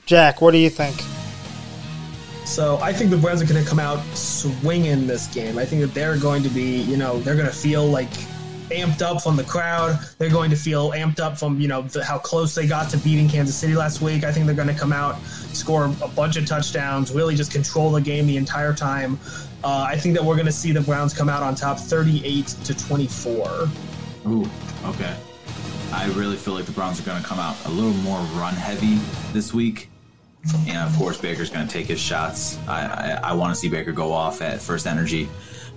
Jack, what do you think? So I think the Browns are going to come out swinging this game. I think that they're going to be, you know, they're going to feel like amped up from the crowd. They're going to feel amped up from you know the, how close they got to beating Kansas City last week. I think they're going to come out, score a bunch of touchdowns, really just control the game the entire time. Uh, I think that we're going to see the Browns come out on top, 38 to 24. Ooh, okay. I really feel like the Browns are going to come out a little more run heavy this week. And of course, Baker's going to take his shots. I, I, I want to see Baker go off at first energy.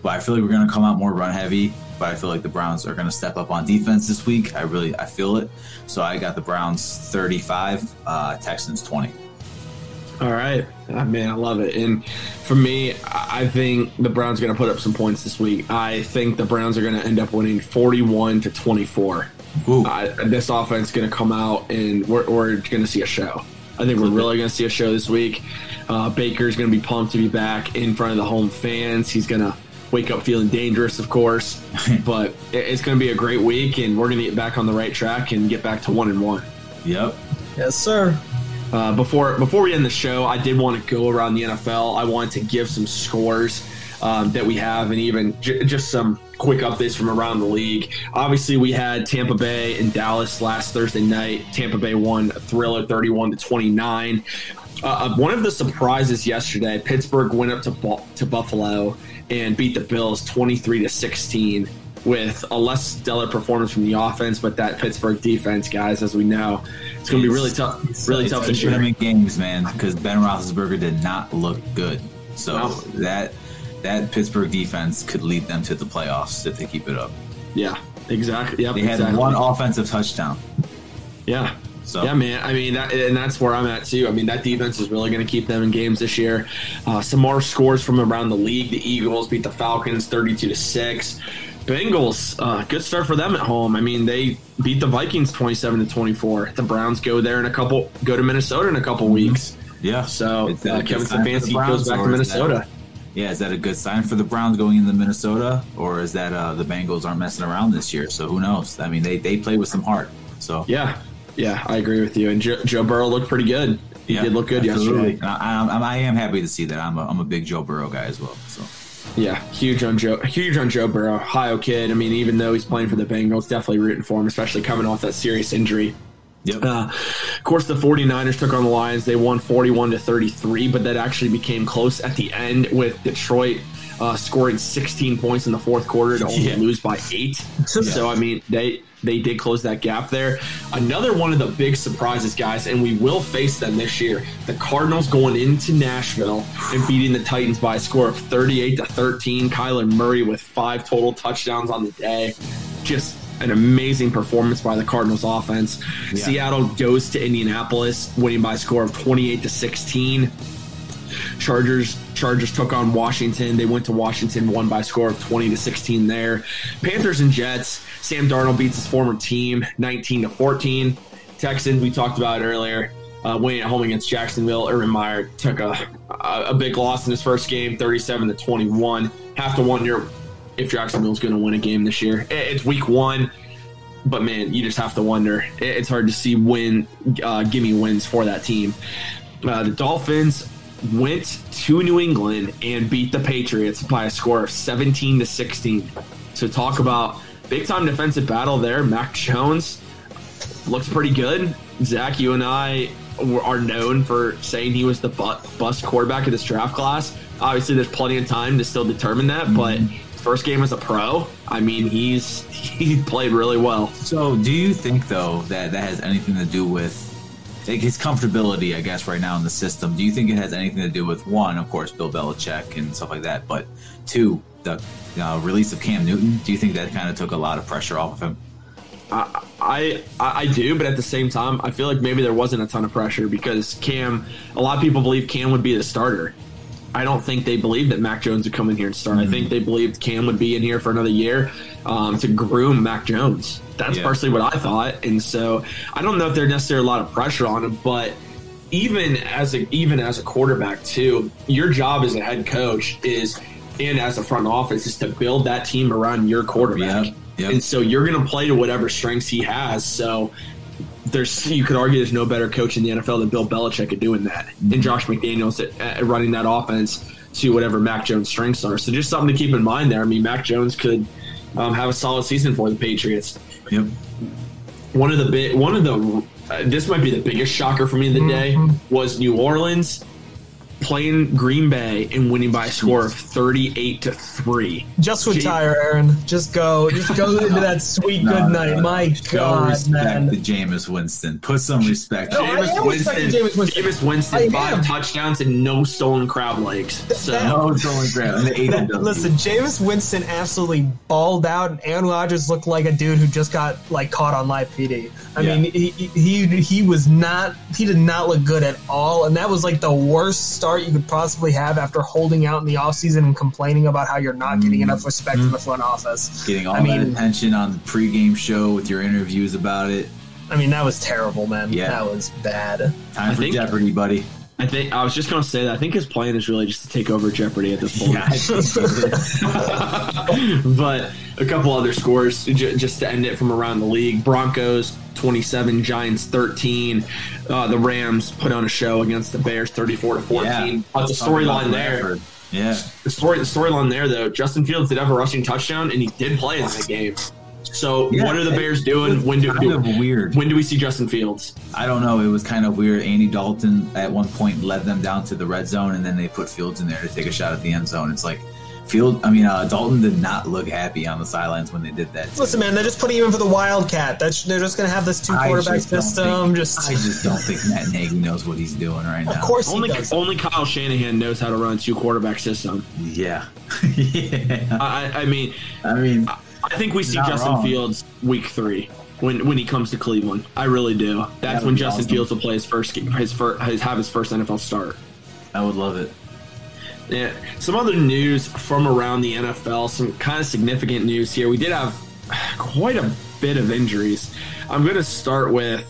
But I feel like we're going to come out more run heavy. But I feel like the Browns are going to step up on defense this week. I really I feel it. So I got the Browns 35, uh, Texans 20. All right, oh, man, I love it. And for me, I think the Browns are going to put up some points this week. I think the Browns are going to end up winning 41 to 24. Uh, this offense is going to come out and we're, we're going to see a show. I think we're really going to see a show this week. Uh, Baker's going to be pumped to be back in front of the home fans. He's going to wake up feeling dangerous, of course, [laughs] but it's going to be a great week, and we're going to get back on the right track and get back to one and one. Yep. Yes, sir. Uh, before before we end the show, I did want to go around the NFL. I wanted to give some scores um, that we have, and even j- just some quick updates from around the league. Obviously, we had Tampa Bay and Dallas last Thursday night. Tampa Bay won a thriller, thirty-one to twenty-nine. Uh, uh one of the surprises yesterday, Pittsburgh went up to Bu- to Buffalo and beat the Bills twenty-three to sixteen with a less stellar performance from the offense, but that Pittsburgh defense, guys, as we know, it's going to be really tough. Really it's tough this keeping year. them in games, man, because Ben Roethlisberger did not look good. So No. that that Pittsburgh defense could lead them to the playoffs if they keep it up. Yeah, exactly. Yep, They had exactly. one offensive touchdown. Yeah. So Yeah, man. I mean, that, and that's where I'm at too. I mean, that defense is really going to keep them in games this year. Uh, some more scores from around the league. The Eagles beat the Falcons 32 to six. Bengals, uh, good start for them at home. I mean, they beat the Vikings 27 to 24. The Browns go there in a couple, go to Minnesota in a couple weeks. yeah. So uh, Kevin sign for the Stefanski goes back to is that- Minnesota. Yeah, is that a good sign for the Browns going into Minnesota, or is that uh, the Bengals aren't messing around this year? So who knows? I mean, they they play with some heart. So Yeah, yeah, I agree with you. And Joe, Joe Burrow looked pretty good. He yeah, did look good absolutely. yesterday. I, I, I am happy to see that. I'm a, I'm a big Joe Burrow guy as well. So Yeah, huge on Joe. Huge on Joe Burrow, Ohio kid. I mean, even though he's playing for the Bengals, definitely rooting for him, especially coming off that serious injury. Yep. Uh, of course, the 49ers took on the Lions. They won 41 to 33, but that actually became close at the end with Detroit uh, scoring 16 points in the fourth quarter to only Yeah. lose by eight. So, I mean, they they did close that gap there. Another one of the big surprises, guys, and we will face them this year. The Cardinals going into Nashville and beating the Titans by a score of 38 to 13. Kyler Murray with five total touchdowns on the day. Just an amazing performance by the Cardinals offense. Yeah. Seattle goes to Indianapolis, winning by a score of 28 to 16. Chargers Chargers took on Washington. They went to Washington, won by a score of 20 to 16 there. Panthers and Jets. Sam Darnold beats his former team 19 to 14. Texans, we talked about it earlier. Uh, winning at home against Jacksonville, Urban Meyer took a, a big loss in his first game, 37 to 21. Have to wonder if Jacksonville's going to win a game this year. It's week one, but man, you just have to wonder. It's hard to see win, uh, gimme wins for that team. Uh, the Dolphins went to New England and beat the Patriots by a score of 17 to 16. So talk about big time defensive battle there. Mac Jones looks pretty good. Zach, you and I are known for saying he was the bu- bust quarterback of this draft class. Obviously, there's plenty of time to still determine that, mm-hmm. but first game as a pro, I mean, he's [laughs] he played really well. So, do you think though that that has anything to do with like his comfortability? I guess right now in the system. Do you think it has anything to do with one, of course, Bill Belichick and stuff like that, but two, the uh, release of Cam Newton? Do you think that kind of took a lot of pressure off of him? I, I I do, but at the same time, I feel like maybe there wasn't a ton of pressure because Cam. A lot of people believe Cam would be the starter. I don't think they believed that Mac Jones would come in here and start. I think they believed Cam would be in here for another year um, to groom Mac Jones. That's Yeah. personally what I thought, and so I don't know if there's necessarily a lot of pressure on him, but even as a even as a quarterback too, your job as a head coach is and as a front office is to build that team around your quarterback. Yep, yep. And so you're going to play to whatever strengths he has. So there's you could argue there's no better coach in the NFL than Bill Belichick at doing that, and Josh McDaniels at, at running that offense to whatever Mac Jones' strengths are. So just something to keep in mind there. I mean, Mac Jones could um, have a solid season for the Patriots. Yep. One of the big, one of the, uh, this might be the biggest shocker for me of the day was New Orleans playing Green Bay and winning by a score of thirty-eight to three. Just retire, Aaron. Just go. Just go [laughs] into that sweet No, good night. no. My Show God, respect man. to Jameis Winston. Put some respect. No, I Jameis Winston, respecting Jameis Winston. Jameis Winston, I five am. touchdowns and no stolen crab legs. So No, it's only great. And the eight That- listen, Jameis Winston absolutely balled out, and Aaron Rodgers looked like a dude who just got like caught on live PD. I Yeah. mean, he, he he was not he did not look good at all, and that was like the worst start you could possibly have after holding out in the offseason and complaining about how you're not getting enough mm-hmm. respect in the front office. Getting all I mean- attention on the pregame show with your interviews about it. I mean, that was terrible, man. Yeah. That was bad. Time I for think- Jeopardy, buddy. I think I was just going to say that I think his plan is really just to take over Jeopardy at this point. Yeah, I think so. [laughs] but a couple other scores j- just to end it from around the league: Broncos 27, Giants 13. Uh, the Rams put on a show against the Bears 34 to 14. Yeah. But the storyline there. Yeah. the story, the storyline there though, Justin Fields did have a rushing touchdown and he did play in that game. So Yeah, what are the Bears doing? When do, Kind of weird. when do we see Justin Fields? I don't know. It was kind of weird. Andy Dalton at one point led them down to the red zone, and then they put Fields in there to take a shot at the end zone. It's like Field. I mean, uh, Dalton did not look happy on the sidelines when they did that. Listen, man, they're just putting him in for the Wildcat. That's they're just gonna have this two quarterback system. think- just I just don't think Matt Nagy knows what he's doing right [laughs] now. of course Only does. only Kyle Shanahan knows how to run a two quarterback system. Yeah. yeah. [laughs] I, I- I mean, I mean, I think we see Justin wrong. Fields week three when when he comes to Cleveland. I really do. That's That when Justin awesome. Fields will play his first game, his first his have his first NFL start. I would love it. Yeah. Some other news from around the NFL. Some kind of significant news here. We did have quite a bit of injuries. I'm going to start with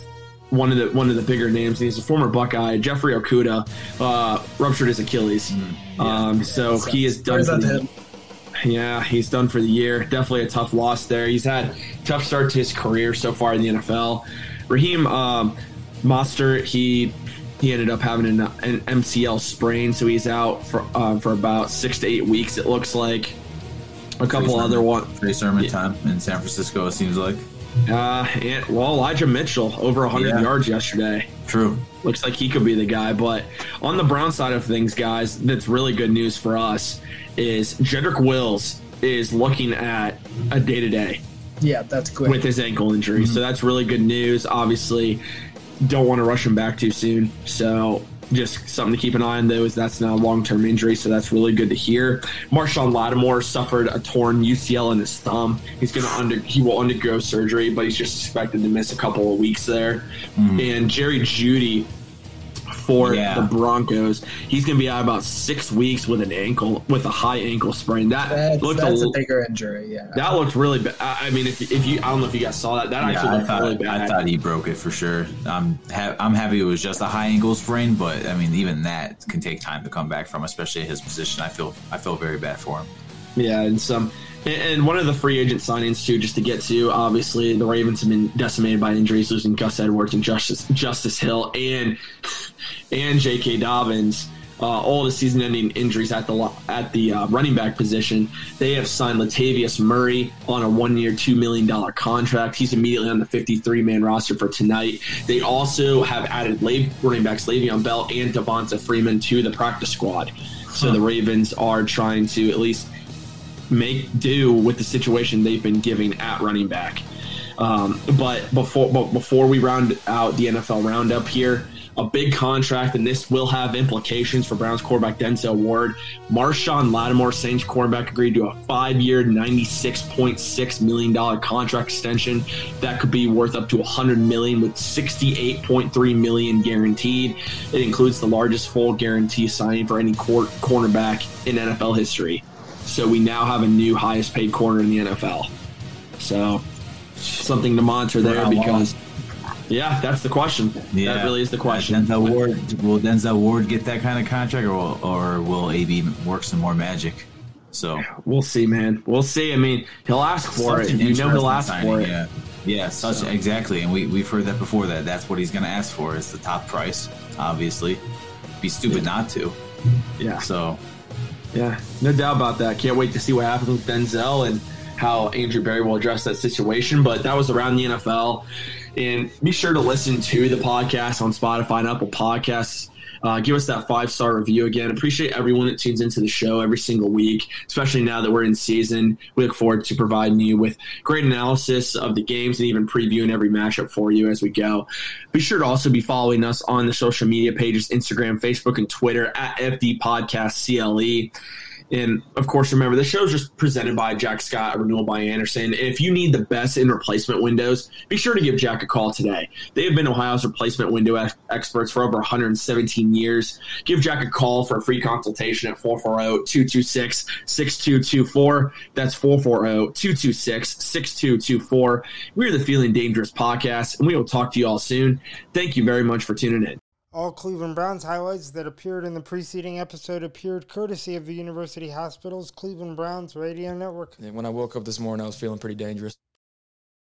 one of the one of the bigger names. He's a former Buckeye, Jeffrey Okudah, uh, ruptured his Achilles. Mm, um, so he is done for the. Yeah, he's done for the year. Definitely a tough loss there. He's had a tough start to his career so far in the NFL. Raheem um, Mostert, he he ended up having an, an MCL sprain, so he's out for um, for about six to eight weeks. It looks like. A couple Trey other one. Trey Sermon time in San Francisco. It seems like Uh, and, well, Elijah Mitchell over 100 Yeah. yards yesterday. true. Looks like he could be the guy. But on the Brown side of things, guys, that's really good news for us is Jedrick Wills is looking at a day to day Yeah, that's great. with his ankle injury. So that's really good news. Obviously, don't want to rush him back too soon. So just something to keep an eye on, though, is that's not a long term injury. So that's really good to hear. Marshon Lattimore suffered a torn UCL in his thumb. He's going to under he will undergo surgery, but he's just expected to miss a couple of weeks there. Hmm. And Jerry Jeudy for Yeah. the Broncos, he's going to be out about six weeks with an ankle with a high ankle sprain. That that's, looked that's a, a bigger injury. Yeah. that looked really bad. I I mean, if, if you, I don't know if you guys saw that. That Yeah, actually I looked thought, really bad. I thought he broke it for sure. I'm ha- I'm happy it was just a high ankle sprain, but I mean even that can take time to come back from, especially at his position. I feel I feel very bad for him. yeah, and some, and, one of the free agent signings too, just to get to. Obviously, the Ravens have been decimated by injuries, losing Gus Edwards and Justice Justice Hill and and J.K. Dobbins. Uh, all the season-ending injuries at the at the uh, running back position. They have signed Latavius Murray on a one-year, two million dollar contract. He's immediately on the 53-man roster for tonight. They also have added La- running backs Le'Veon Bell and Devonta Freeman to the practice squad. So the Ravens are trying to at least make do with the situation they've been giving at running back. Um, but before but before we round out the NFL roundup here, a big contract, and this will have implications for Browns quarterback Denzel Ward. Marshon Lattimore, Saints quarterback, agreed to a five-year, ninety-six point six million dollar contract extension that could be worth up to 100 million with 68.3 million guaranteed. It includes the largest full guarantee signing for any cornerback in NFL history. So we now have a new highest-paid corner in the NFL. So something to monitor there because yeah, that's the question. Yeah. That really is the question. Denzel Ward will Denzel Ward get that kind of contract, or will, or will AB work some more magic? So We'll see, man. We'll see. I mean, he'll ask for it. You know he'll ask signing, for it. Yeah, yeah, such So- exactly, and we we've heard that before. That that's what he's going to ask for is the top price. Obviously, be stupid not to. Yeah. So Yeah, no doubt about that. Can't wait to see what happens with Denzel. And how Andrew Berry will address that situation. But that was around the NFL. And be sure to listen to the podcast on Spotify and Apple Podcasts. Uh, give us that five star review again. Appreciate everyone that tunes into the show every single week, especially now that we're in season. We look forward to providing you with great analysis of the games and even previewing every matchup for you as we go. Be sure to also be following us on the social media pages Instagram, Facebook, and Twitter at FD Podcast CLE. And of course, remember the show is just presented by Jack Scott, renewal by Andersen. If you need the best in replacement windows, be sure to give Jack a call today. They have been Ohio's replacement window ex- experts for over 117 years. Give Jack a call for a free consultation at 440 226 6224. That's 440 226 6224. We're the Feeling Dangerous podcast, and we will talk to you all soon. Thank you very much for tuning in. All Cleveland Browns highlights that appeared in the preceding episode appeared courtesy of the University Hospital's Cleveland Browns Radio Network. When I woke up this morning, I was feeling pretty dangerous.